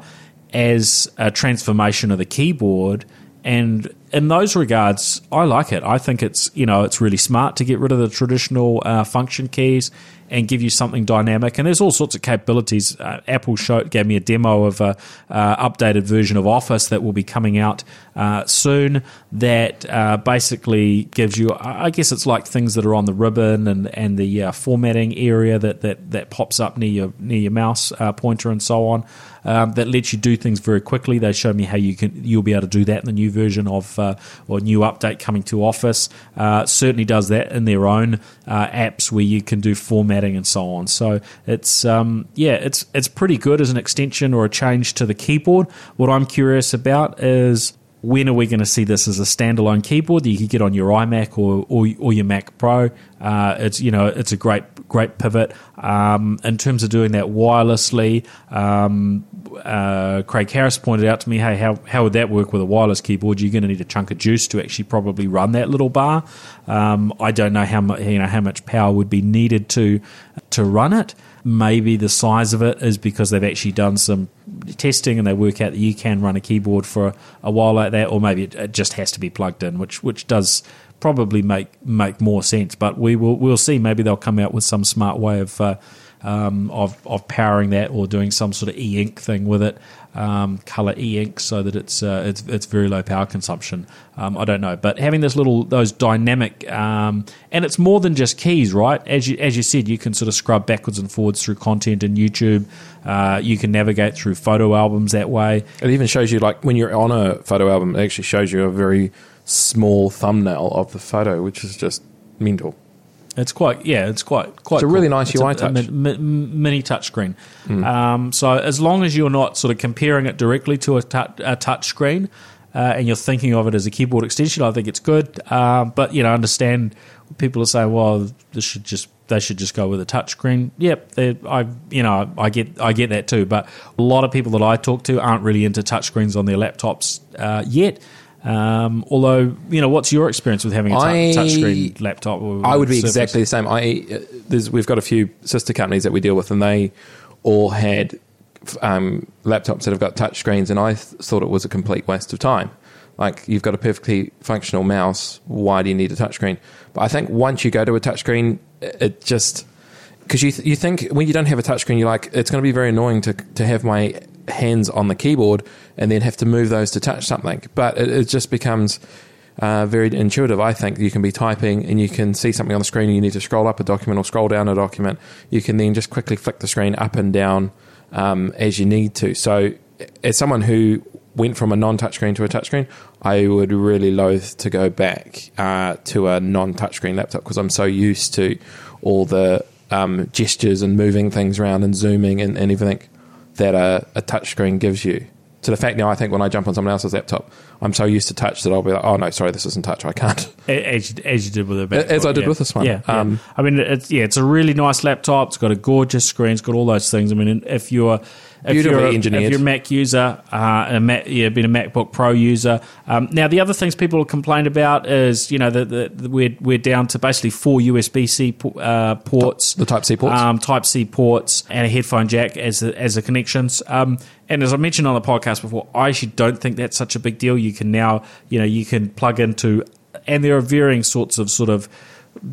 as a transformation of the keyboard. And in those regards, I like it. I think it's you know it's really smart to get rid of the traditional uh, function keys, and give you something dynamic. And there's all sorts of capabilities. Uh, Apple showed, gave me a demo of a uh, updated version of Office that will be coming out uh, soon. That uh, basically gives you, I guess it's like things that are on the ribbon and and the uh, formatting area that, that that pops up near your near your mouse uh, pointer and so on um, that lets you do things very quickly. They show me how you can you'll be able to do that in the new version of uh, or new update coming to Office. Uh, certainly does that in their own uh, apps where you can do formatting and so on. So it's um, yeah, it's it's pretty good as an extension or a change to the keyboard. What I'm curious about is when are we going to see this as a standalone keyboard that you could get on your iMac or or, or your Mac Pro? Uh, it's you know it's a great great pivot um, in terms of doing that wirelessly. Um, uh, Craig Harris pointed out to me, hey, how how would that work with a wireless keyboard? You're going to need a chunk of juice to actually probably run that little bar. Um, I don't know how much you know how much power would be needed to to run it maybe the size of it is because they've actually done some testing and they work out that you can run a keyboard for a, a while like that, or maybe it, it, just has to be plugged in, which which does probably make make more sense. But we will we'll see. Maybe they'll come out with some smart way of. Uh, um, of of powering that or doing some sort of e ink thing with it, um, color e ink, so that it's uh, it's it's very low power consumption. Um, I don't know, but having this little those dynamic um, and it's more than just keys, right? As you as you said, you can sort of scrub backwards and forwards through content in YouTube. Uh, you can navigate through photo albums that way. It even shows you like when you're on a photo album, it actually shows you a very small thumbnail of the photo, which is just mental. It's quite, yeah, it's quite, quite. It's a really nice it's UI a, touch. A, mi- mini touchscreen. Mm. Um, so as long as you're not sort of comparing it directly to a, tu- a touch screen, uh, and you're thinking of it as a keyboard extension, I think it's good. Uh, but you know, understand people are saying, well, this should just they should just go with a touchscreen. Yep, I you know I get I get that too. But a lot of people that I talk to aren't really into touchscreens on their laptops uh, yet. Um, although, you know, what's your experience with having a t- touchscreen laptop? I would be exactly the same. I uh, we've got a few sister companies that we deal with, and they all had um, laptops that have got touchscreens, and I th- thought it was a complete waste of time. Like you've got a perfectly functional mouse, why do you need a touchscreen? But I think once you go to a touchscreen, it just because you th- you think when you don't have a touchscreen, you're like it's going to be very annoying to to have my hands on the keyboard and then have to move those to touch something. But it, it just becomes uh, very intuitive. I think you can be typing and you can see something on the screen and you need to scroll up a document or scroll down a document. You can then just quickly flick the screen up and down um, as you need to. So, as someone who went from a non touchscreen to a touchscreen, I would really loathe to go back uh, to a non touchscreen laptop because I'm so used to all the um, gestures and moving things around and zooming and, and everything that a, a touchscreen gives you. To the fact now, I think when I jump on someone else's laptop, I'm so used to touch that I'll be like, oh no, sorry, this isn't touch. I can't. As, as you did with the as I did yeah. with this one. Yeah, um, yeah. I mean, it's yeah, it's a really nice laptop. It's got a gorgeous screen. It's got all those things. I mean, if you're if you're, a, engineered. if you're a Mac user, uh, a Mac, yeah, been a MacBook Pro user. Um, now, the other things people have complained about is, you know, that the, the, we're, we're down to basically four USB C uh, ports, the Type C ports, um, Type C ports, and a headphone jack as the, as the connections. Um, and as I mentioned on the podcast before, I actually don't think that's such a big deal. You can now, you know, you can plug into, and there are varying sorts of sort of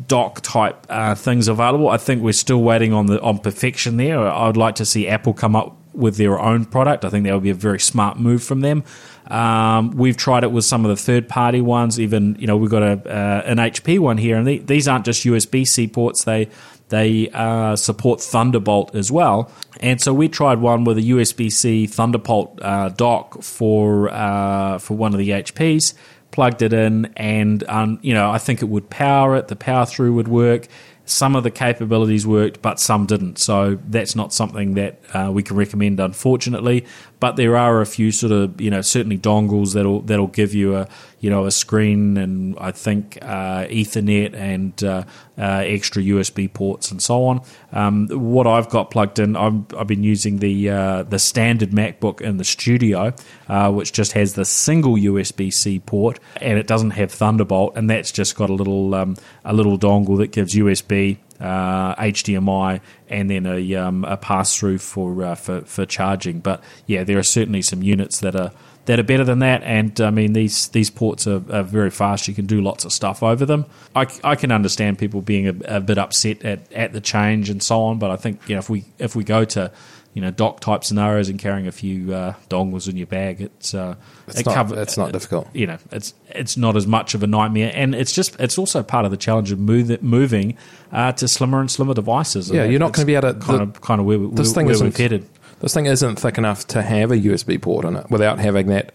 dock type uh, things available. I think we're still waiting on the on perfection there. I would like to see Apple come up with their own product. I think that would be a very smart move from them. Um, we've tried it with some of the third party ones. Even you know we've got a uh, an HP one here, and these aren't just USB C ports. They they uh, support Thunderbolt as well. And so we tried one with a USB C Thunderbolt uh, dock for uh, for one of the HPs. Plugged it in, and um, you know I think it would power it. The power through would work some of the capabilities worked, but some didn't. So that's not something that uh, we can recommend, unfortunately. But there are a few sort of, you know, certainly dongles that'll that'll give you a, you know, a screen and I think uh, Ethernet and uh, uh extra USB ports and so on. Um, what I've got plugged in, i have been using the uh, the standard MacBook in the studio, uh, which just has the single USB C port and it doesn't have Thunderbolt, and that's just got a little um, a little dongle that gives USB uh, HDMI, and then a, um, a pass through for, uh, for for charging. But yeah, there are certainly some units that are that are better than that. And I mean, these these ports are, are very fast. You can do lots of stuff over them. I, I can understand people being a, a, bit upset at, at the change and so on. But I think you know if we if we go to you know dock type scenarios and carrying a few uh, dongles in your bag, it's uh, it's, it not, cover, it's not difficult. You know, it's it's not as much of a nightmare, and it's just it's also part of the challenge of move, moving uh, to slimmer and slimmer devices. Yeah, you're not going to be able to kind the, of kind of where, this where, thing where we've headed. This thing isn't thick enough to have a USB port on it without having that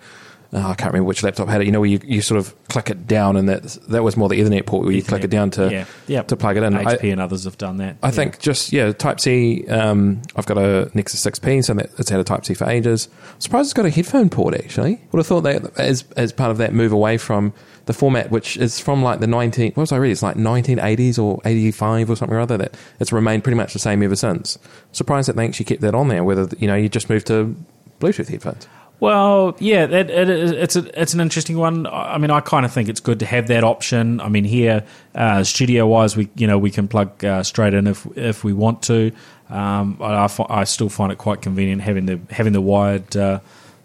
oh, I can't remember which laptop had it. You know, where you, you sort of click it down, and that that was more the Ethernet port where you Ethernet, click it down to yeah. Yep. to plug it in. HP I, and others have done that. I yeah. think just yeah, Type C. Um, I've got a Nexus 6P, so that, it's had a Type C for ages. I'm surprised it's got a headphone port. Actually, would have thought that as as part of that move away from the format, which is from like the 19, what was I reading? It's like 1980s or 85 or something or other. That it's remained pretty much the same ever since. Surprised that they actually kept that on there. Whether you know you just moved to Bluetooth headphones. Well, yeah, it, it, it's a, it's an interesting one. I mean, I kind of think it's good to have that option. I mean, here uh, studio wise, we you know we can plug uh, straight in if if we want to. Um, I, I, still find it quite convenient having the having the wired uh,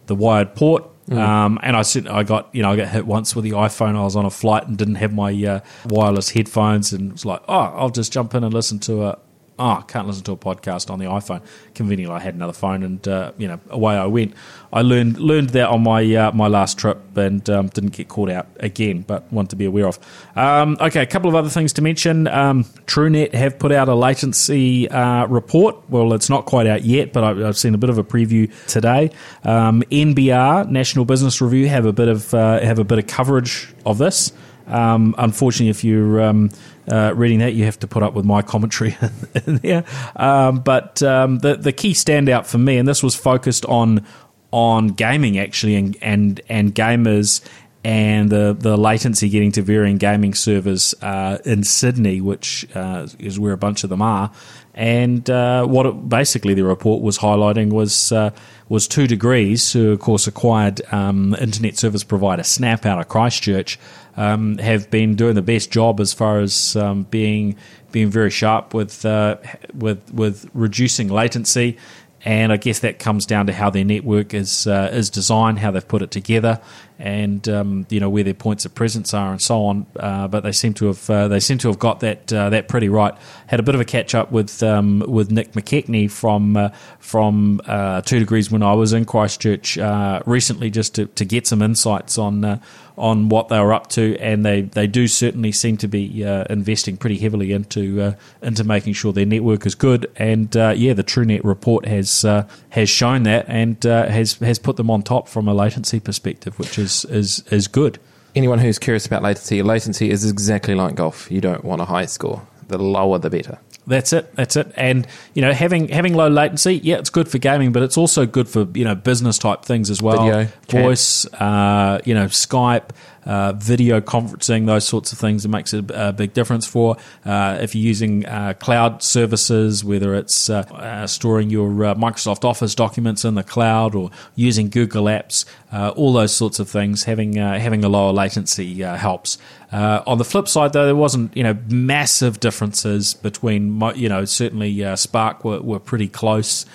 the wired port. Mm. Um, and I said I got you know I got hit once with the iPhone. I was on a flight and didn't have my uh, wireless headphones, and it was like, oh, I'll just jump in and listen to a oh, can't listen to a podcast on the iPhone. Conveniently, I had another phone, and uh, you know, away I went. I learned learned that on my uh, my last trip, and um, didn't get caught out again. But want to be aware of. Um, okay, a couple of other things to mention. Um, TrueNet have put out a latency uh, report. Well, it's not quite out yet, but I, have seen a bit of a preview today. Um, NBR National Business Review have a bit of uh, have a bit of coverage of this. Um, unfortunately, if you're um, uh, reading that, you have to put up with my commentary in there. Um, but um, the the key standout for me, and this was focused on on gaming actually, and and, and gamers and the, the latency getting to varying gaming servers uh, in Sydney, which uh, is where a bunch of them are. And uh, what it, basically the report was highlighting was uh, was two degrees, who of course acquired um, internet service provider Snap out of Christchurch, um, have been doing the best job as far as um, being being very sharp with uh, with with reducing latency. And I guess that comes down to how their network is uh, is designed, how they've put it together, and um, you know where their points of presence are, and so on. Uh, but they seem to have uh, they seem to have got that uh, that pretty right. Had a bit of a catch up with um, with Nick McKechnie from uh, from uh, Two Degrees when I was in Christchurch recently, just to, to get some insights on on what they were up to, and they, they do certainly seem to be uh, investing pretty heavily into uh, into making sure their network is good. And uh, yeah, the TrueNet report has uh, has shown that and uh, has has put them on top from a latency perspective, which is is is good. Anyone who's curious about latency, latency is exactly like golf. You don't want a high score. The lower, the better. That's it. That's it. And you know, having having low latency, yeah, it's good for gaming, but it's also good for you know business type things as well. Video, voice, uh, you know, Skype, uh, video conferencing, those sorts of things. It makes a, a big difference for uh, if you're using uh, cloud services, whether it's uh, uh, storing your Microsoft Office documents in the cloud or using Google Apps, all those sorts of things. Having having a lower latency helps. On the flip side, though, there wasn't you know massive differences between you know certainly Spark were, were pretty close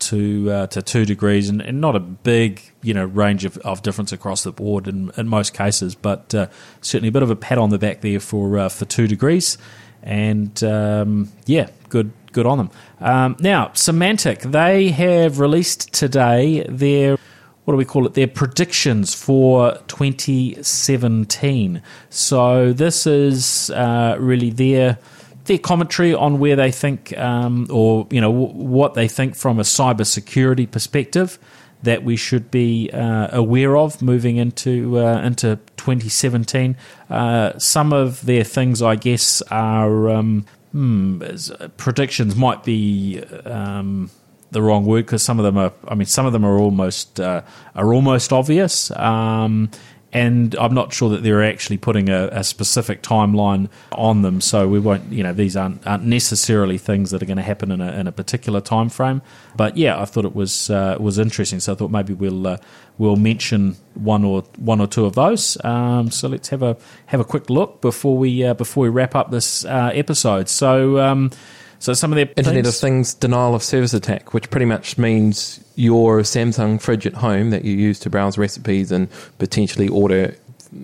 to uh, to two degrees, and, and, not a big you know range of, of difference across the board in, in most cases, but uh, certainly a bit of a pat on the back there for uh, for two degrees, and um, yeah, good good on them. Um, now, Symantec they have released today their what do we call it? Their predictions for 2017. So this is uh, really their their commentary on where they think, um, or you know, w- what they think from a cybersecurity perspective that we should be uh, aware of moving into uh, into 2017. Uh, some of their things, I guess, are um, hmm, predictions. Might be. Um, the wrong word because some of them are. I mean, some of them are almost uh, are almost obvious. Um, and I'm not sure that they're actually putting a, a, specific timeline on them. So we won't, you know, these aren't, aren't necessarily things that are going to happen in a, in a, particular time frame. But yeah, I thought it was uh, was interesting. So I thought maybe we'll uh, we'll mention one or one or two of those. Um, so let's have a have a quick look before we uh, before we wrap up this uh, episode. So. Um, So some of their Internet things, of Things denial of service attack, which pretty much means your Samsung fridge at home that you use to browse recipes and potentially order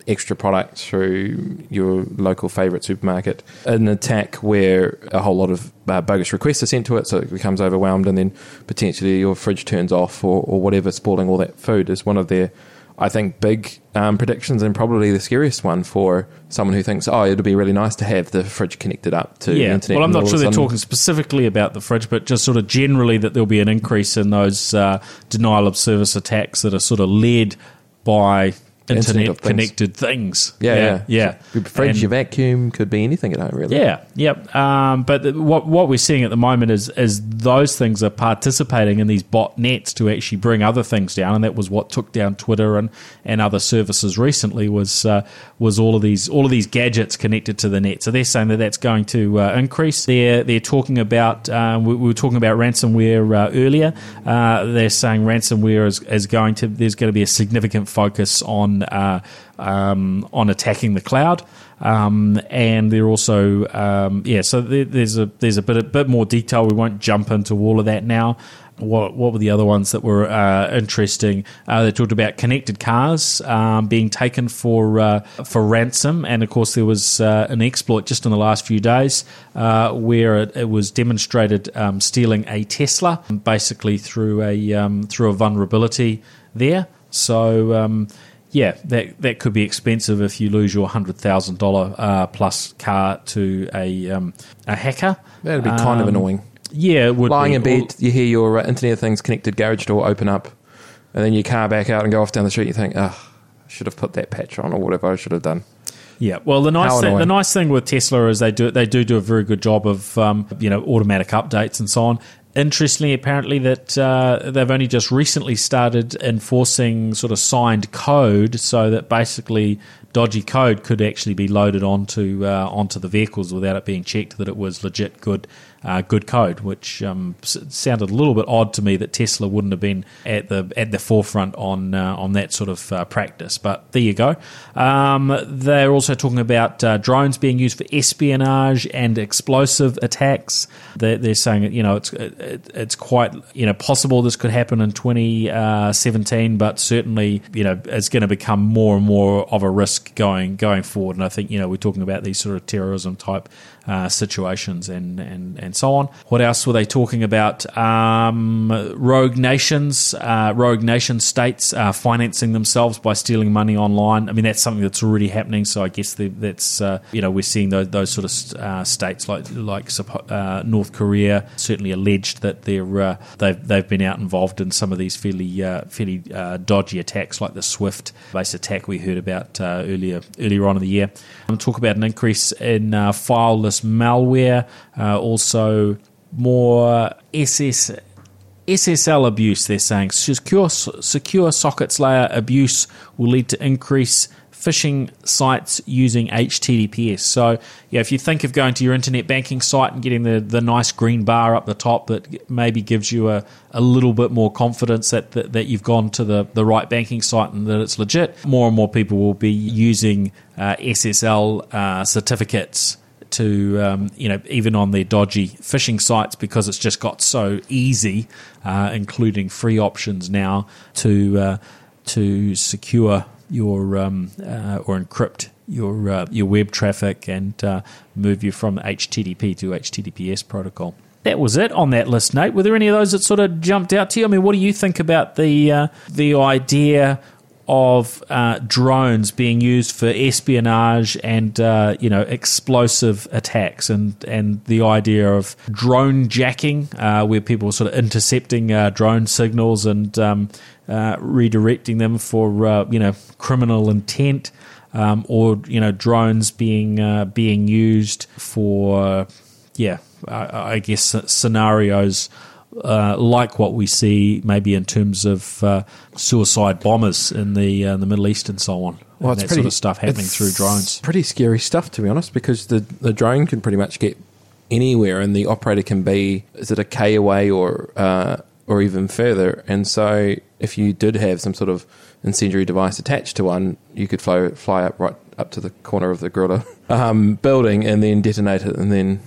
extra products through your local favourite supermarket. An attack where a whole lot of uh, bogus requests are sent to it, so it becomes overwhelmed, and then potentially your fridge turns off or, or whatever, spoiling all that food is one of their. I think big um, predictions and probably the scariest one for someone who thinks, oh, it'd be really nice to have the fridge connected up to the internet. Well, I'm not sure they're talking specifically about the fridge, but just sort of generally that there'll be an increase in those uh, denial of service attacks that are sort of led by Internet internet of Things. connected things. Yeah, yeah, yeah. Your fridge, And- your vacuum could be anything at home, really. Yeah, yep. Um, but the- what what we're seeing at the moment is is those things are participating in these botnets to actually bring other things down, and that was what took down Twitter and, and other services recently was uh, was all of these all of these gadgets connected to the net. So they're saying that that's going to uh, increase. They're they're talking about uh, we, we were talking about ransomware uh, earlier. Uh, they're saying ransomware is, is going to there's going to be a significant focus on uh, um, on attacking the cloud. Um, and they're also um, yeah. So there, there's a there's a bit a bit more detail. We won't jump into all of that now. What what were the other ones that were uh, interesting? Uh, they talked about connected cars um, being taken for uh, for ransom, and of course there was uh, an exploit just in the last few days uh, where it, it was demonstrated um, stealing a Tesla, basically through a um, through a vulnerability there. So. Um, yeah, that that could be expensive if you lose your hundred thousand uh, plus car to a um, a hacker. That'd be kind of Um, annoying. Yeah, it would Lying be. in bed, you hear your uh, Internet of Things connected garage door open up, and then your car back out and go off down the street. You think, oh, I should have put that patch on or whatever I should have done. Yeah, well, the nice thing, the nice thing with Tesla is they do they do do a very good job of um, you know automatic updates and so on. Interestingly, apparently that uh, they've only just recently started enforcing sort of signed code, so that basically dodgy code could actually be loaded onto uh, onto the vehicles without it being checked that it was legit good uh, good code, which um, s- sounded a little bit odd to me that Tesla wouldn't have been at the at the forefront on uh, on that sort of uh, practice. But there you go. Um, they're also talking about uh, drones being used for espionage and explosive attacks. They're, they're saying you know it's it, it's quite you know possible this could happen in 2017, but certainly you know it's going to become more and more of a risk going going forward. And I think you know we're talking about these sort of terrorism type uh, situations and, and, and so on. What else were they talking about? Um, rogue nations, uh, rogue nation states uh, financing themselves by stealing money online. I mean, that's something that's already happening. So I guess the, that's uh, you know we're seeing those, those sort of uh, states like like North Korea certainly alleged that they're they've they've been out involved in some of these fairly fairly dodgy attacks like the Swift based attack we heard about earlier earlier on in the year. I'm talk about an increase in uh, fileless malware, uh, also more SS. SSL abuse, they're saying. Secure, secure sockets layer abuse will lead to increase phishing sites using HTTPS. So, yeah, if you think of going to your internet banking site and getting the, the nice green bar up the top that maybe gives you a, a little bit more confidence that, that, that you've gone to the, the right banking site and that it's legit, more and more people will be using uh, SSL uh, certificates to um, you know even on their dodgy phishing sites because it's just got so easy, uh, including free options now to uh, to secure your um, uh, or encrypt your uh, your web traffic and uh, move you from HTTP to HTTPS protocol. That was it on that list, Nate. Were there any of those that sort of jumped out to you? I mean, what do you think about the uh, the idea of uh, drones being used for espionage and uh, you know explosive attacks, and and the idea of drone jacking, uh, where people are sort of intercepting uh, drone signals and um, uh, redirecting them for uh, you know criminal intent, um, or you know drones being being used for yeah, I, I guess scenarios uh, like what we see maybe in terms of uh, suicide bombers in the uh, the Middle East and so on. Well, and it's that pretty sort of stuff happening through drones. Pretty scary stuff, to be honest, because the the drone can pretty much get anywhere, and the operator can be is it a k away or uh, or even further. And so, if you did have some sort of incendiary device attached to one, you could fly fly up right up to the corner of the gorilla um, building and then detonate it, and then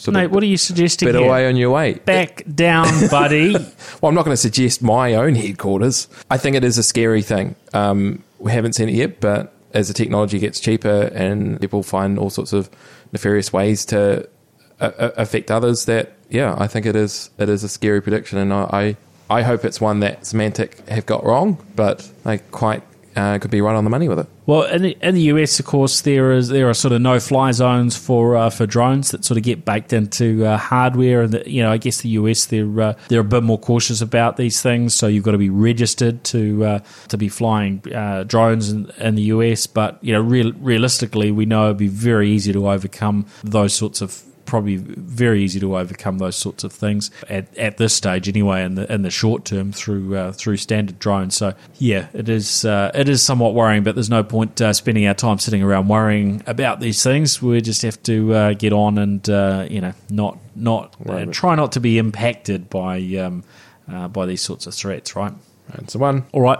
sort Mate, of what are you suggesting bit here? away on your way. Back down, buddy. Well, I'm not going to suggest my own headquarters. I think it is a scary thing. Um, we haven't seen it yet, but as the technology gets cheaper and people find all sorts of nefarious ways to uh, uh, affect others, that yeah, I think it is it is a scary prediction, and I I, I hope it's one that Symantec have got wrong, but they quite uh, could be right on the money with it. Well, in the, in the US, of course, there is there are sort of no fly zones for uh, for drones that sort of get baked into uh, hardware, and the, you know, I guess the US they're uh, they're a bit more cautious about these things, so you've got to be registered to uh, to be flying uh, drones in, in the US. But you know, real, realistically, we know it'd be very easy to overcome those sorts of probably very easy to overcome those sorts of things at, at this stage anyway in the in the short term through uh, through standard drones. So yeah it is uh, it is somewhat worrying but there's no point uh, spending our time sitting around worrying about these things. We just have to uh, get on and uh, you know not not uh, try not to be impacted by um, uh, by these sorts of threats right That's the one. all right.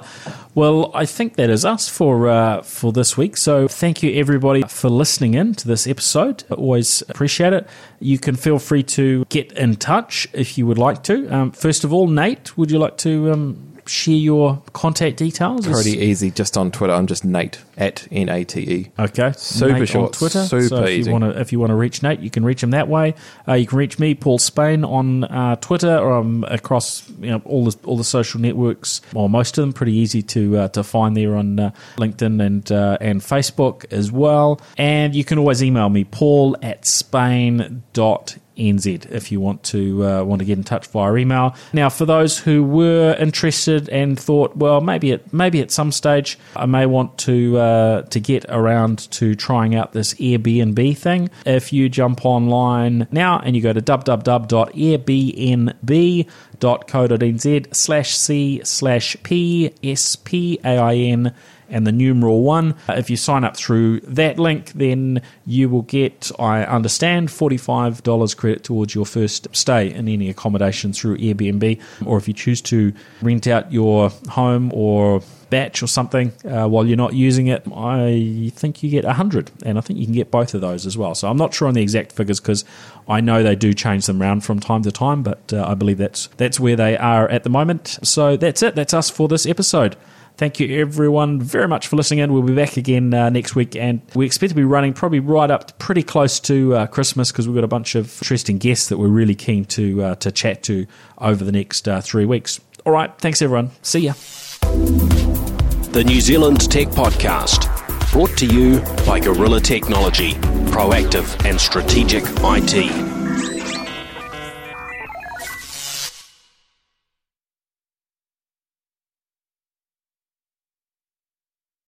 Well, I think that is us for uh, for this week. So thank you everybody for listening in to this episode. I always appreciate it. You can feel free to get in touch if you would like to. Um, first of all, Nate, would you like to um, share your contact details? Pretty easy. Just on Twitter, I'm just Nate at N A T E. Okay, Super Nate short, Twitter. super so if easy. you want to, if you want to reach Nate, you can reach him that way. Uh, you can reach me, Paul Spain, on uh, Twitter or um, across you know all the all the social networks, or most of them. Pretty easy to uh, to find there on uh, LinkedIn and uh, and Facebook as well. And you can always email me, Paul at Spain dot NZ if you want to uh, want to get in touch via email. Now, for those who were interested and thought, well, maybe at maybe at some stage I may want to uh, to get around to trying out this Airbnb thing. If you jump online now and you go to www.airbnb.co.nz slash c slash p s p a i n and the numeral one. If you sign up through that link, then you will get, I understand, $45 credit towards your first stay in any accommodation through Airbnb. Or if you choose to rent out your home or bach or something uh, while you're not using it, I think you get 100 and I think you can get both of those as well. So I'm not sure on the exact figures because I know they do change them around from time to time, but uh, I believe that's that's where they are at the moment. So that's it. That's us for this episode. Thank you, everyone, very much for listening in. We'll be back again uh, next week, and we expect to be running probably right up pretty close to uh, Christmas because we've got a bunch of interesting guests that we're really keen to uh, to chat to over the next uh, three weeks. All right, thanks, everyone. See ya. The New Zealand Tech Podcast, brought to you by Gorilla Technology, proactive and strategic IT.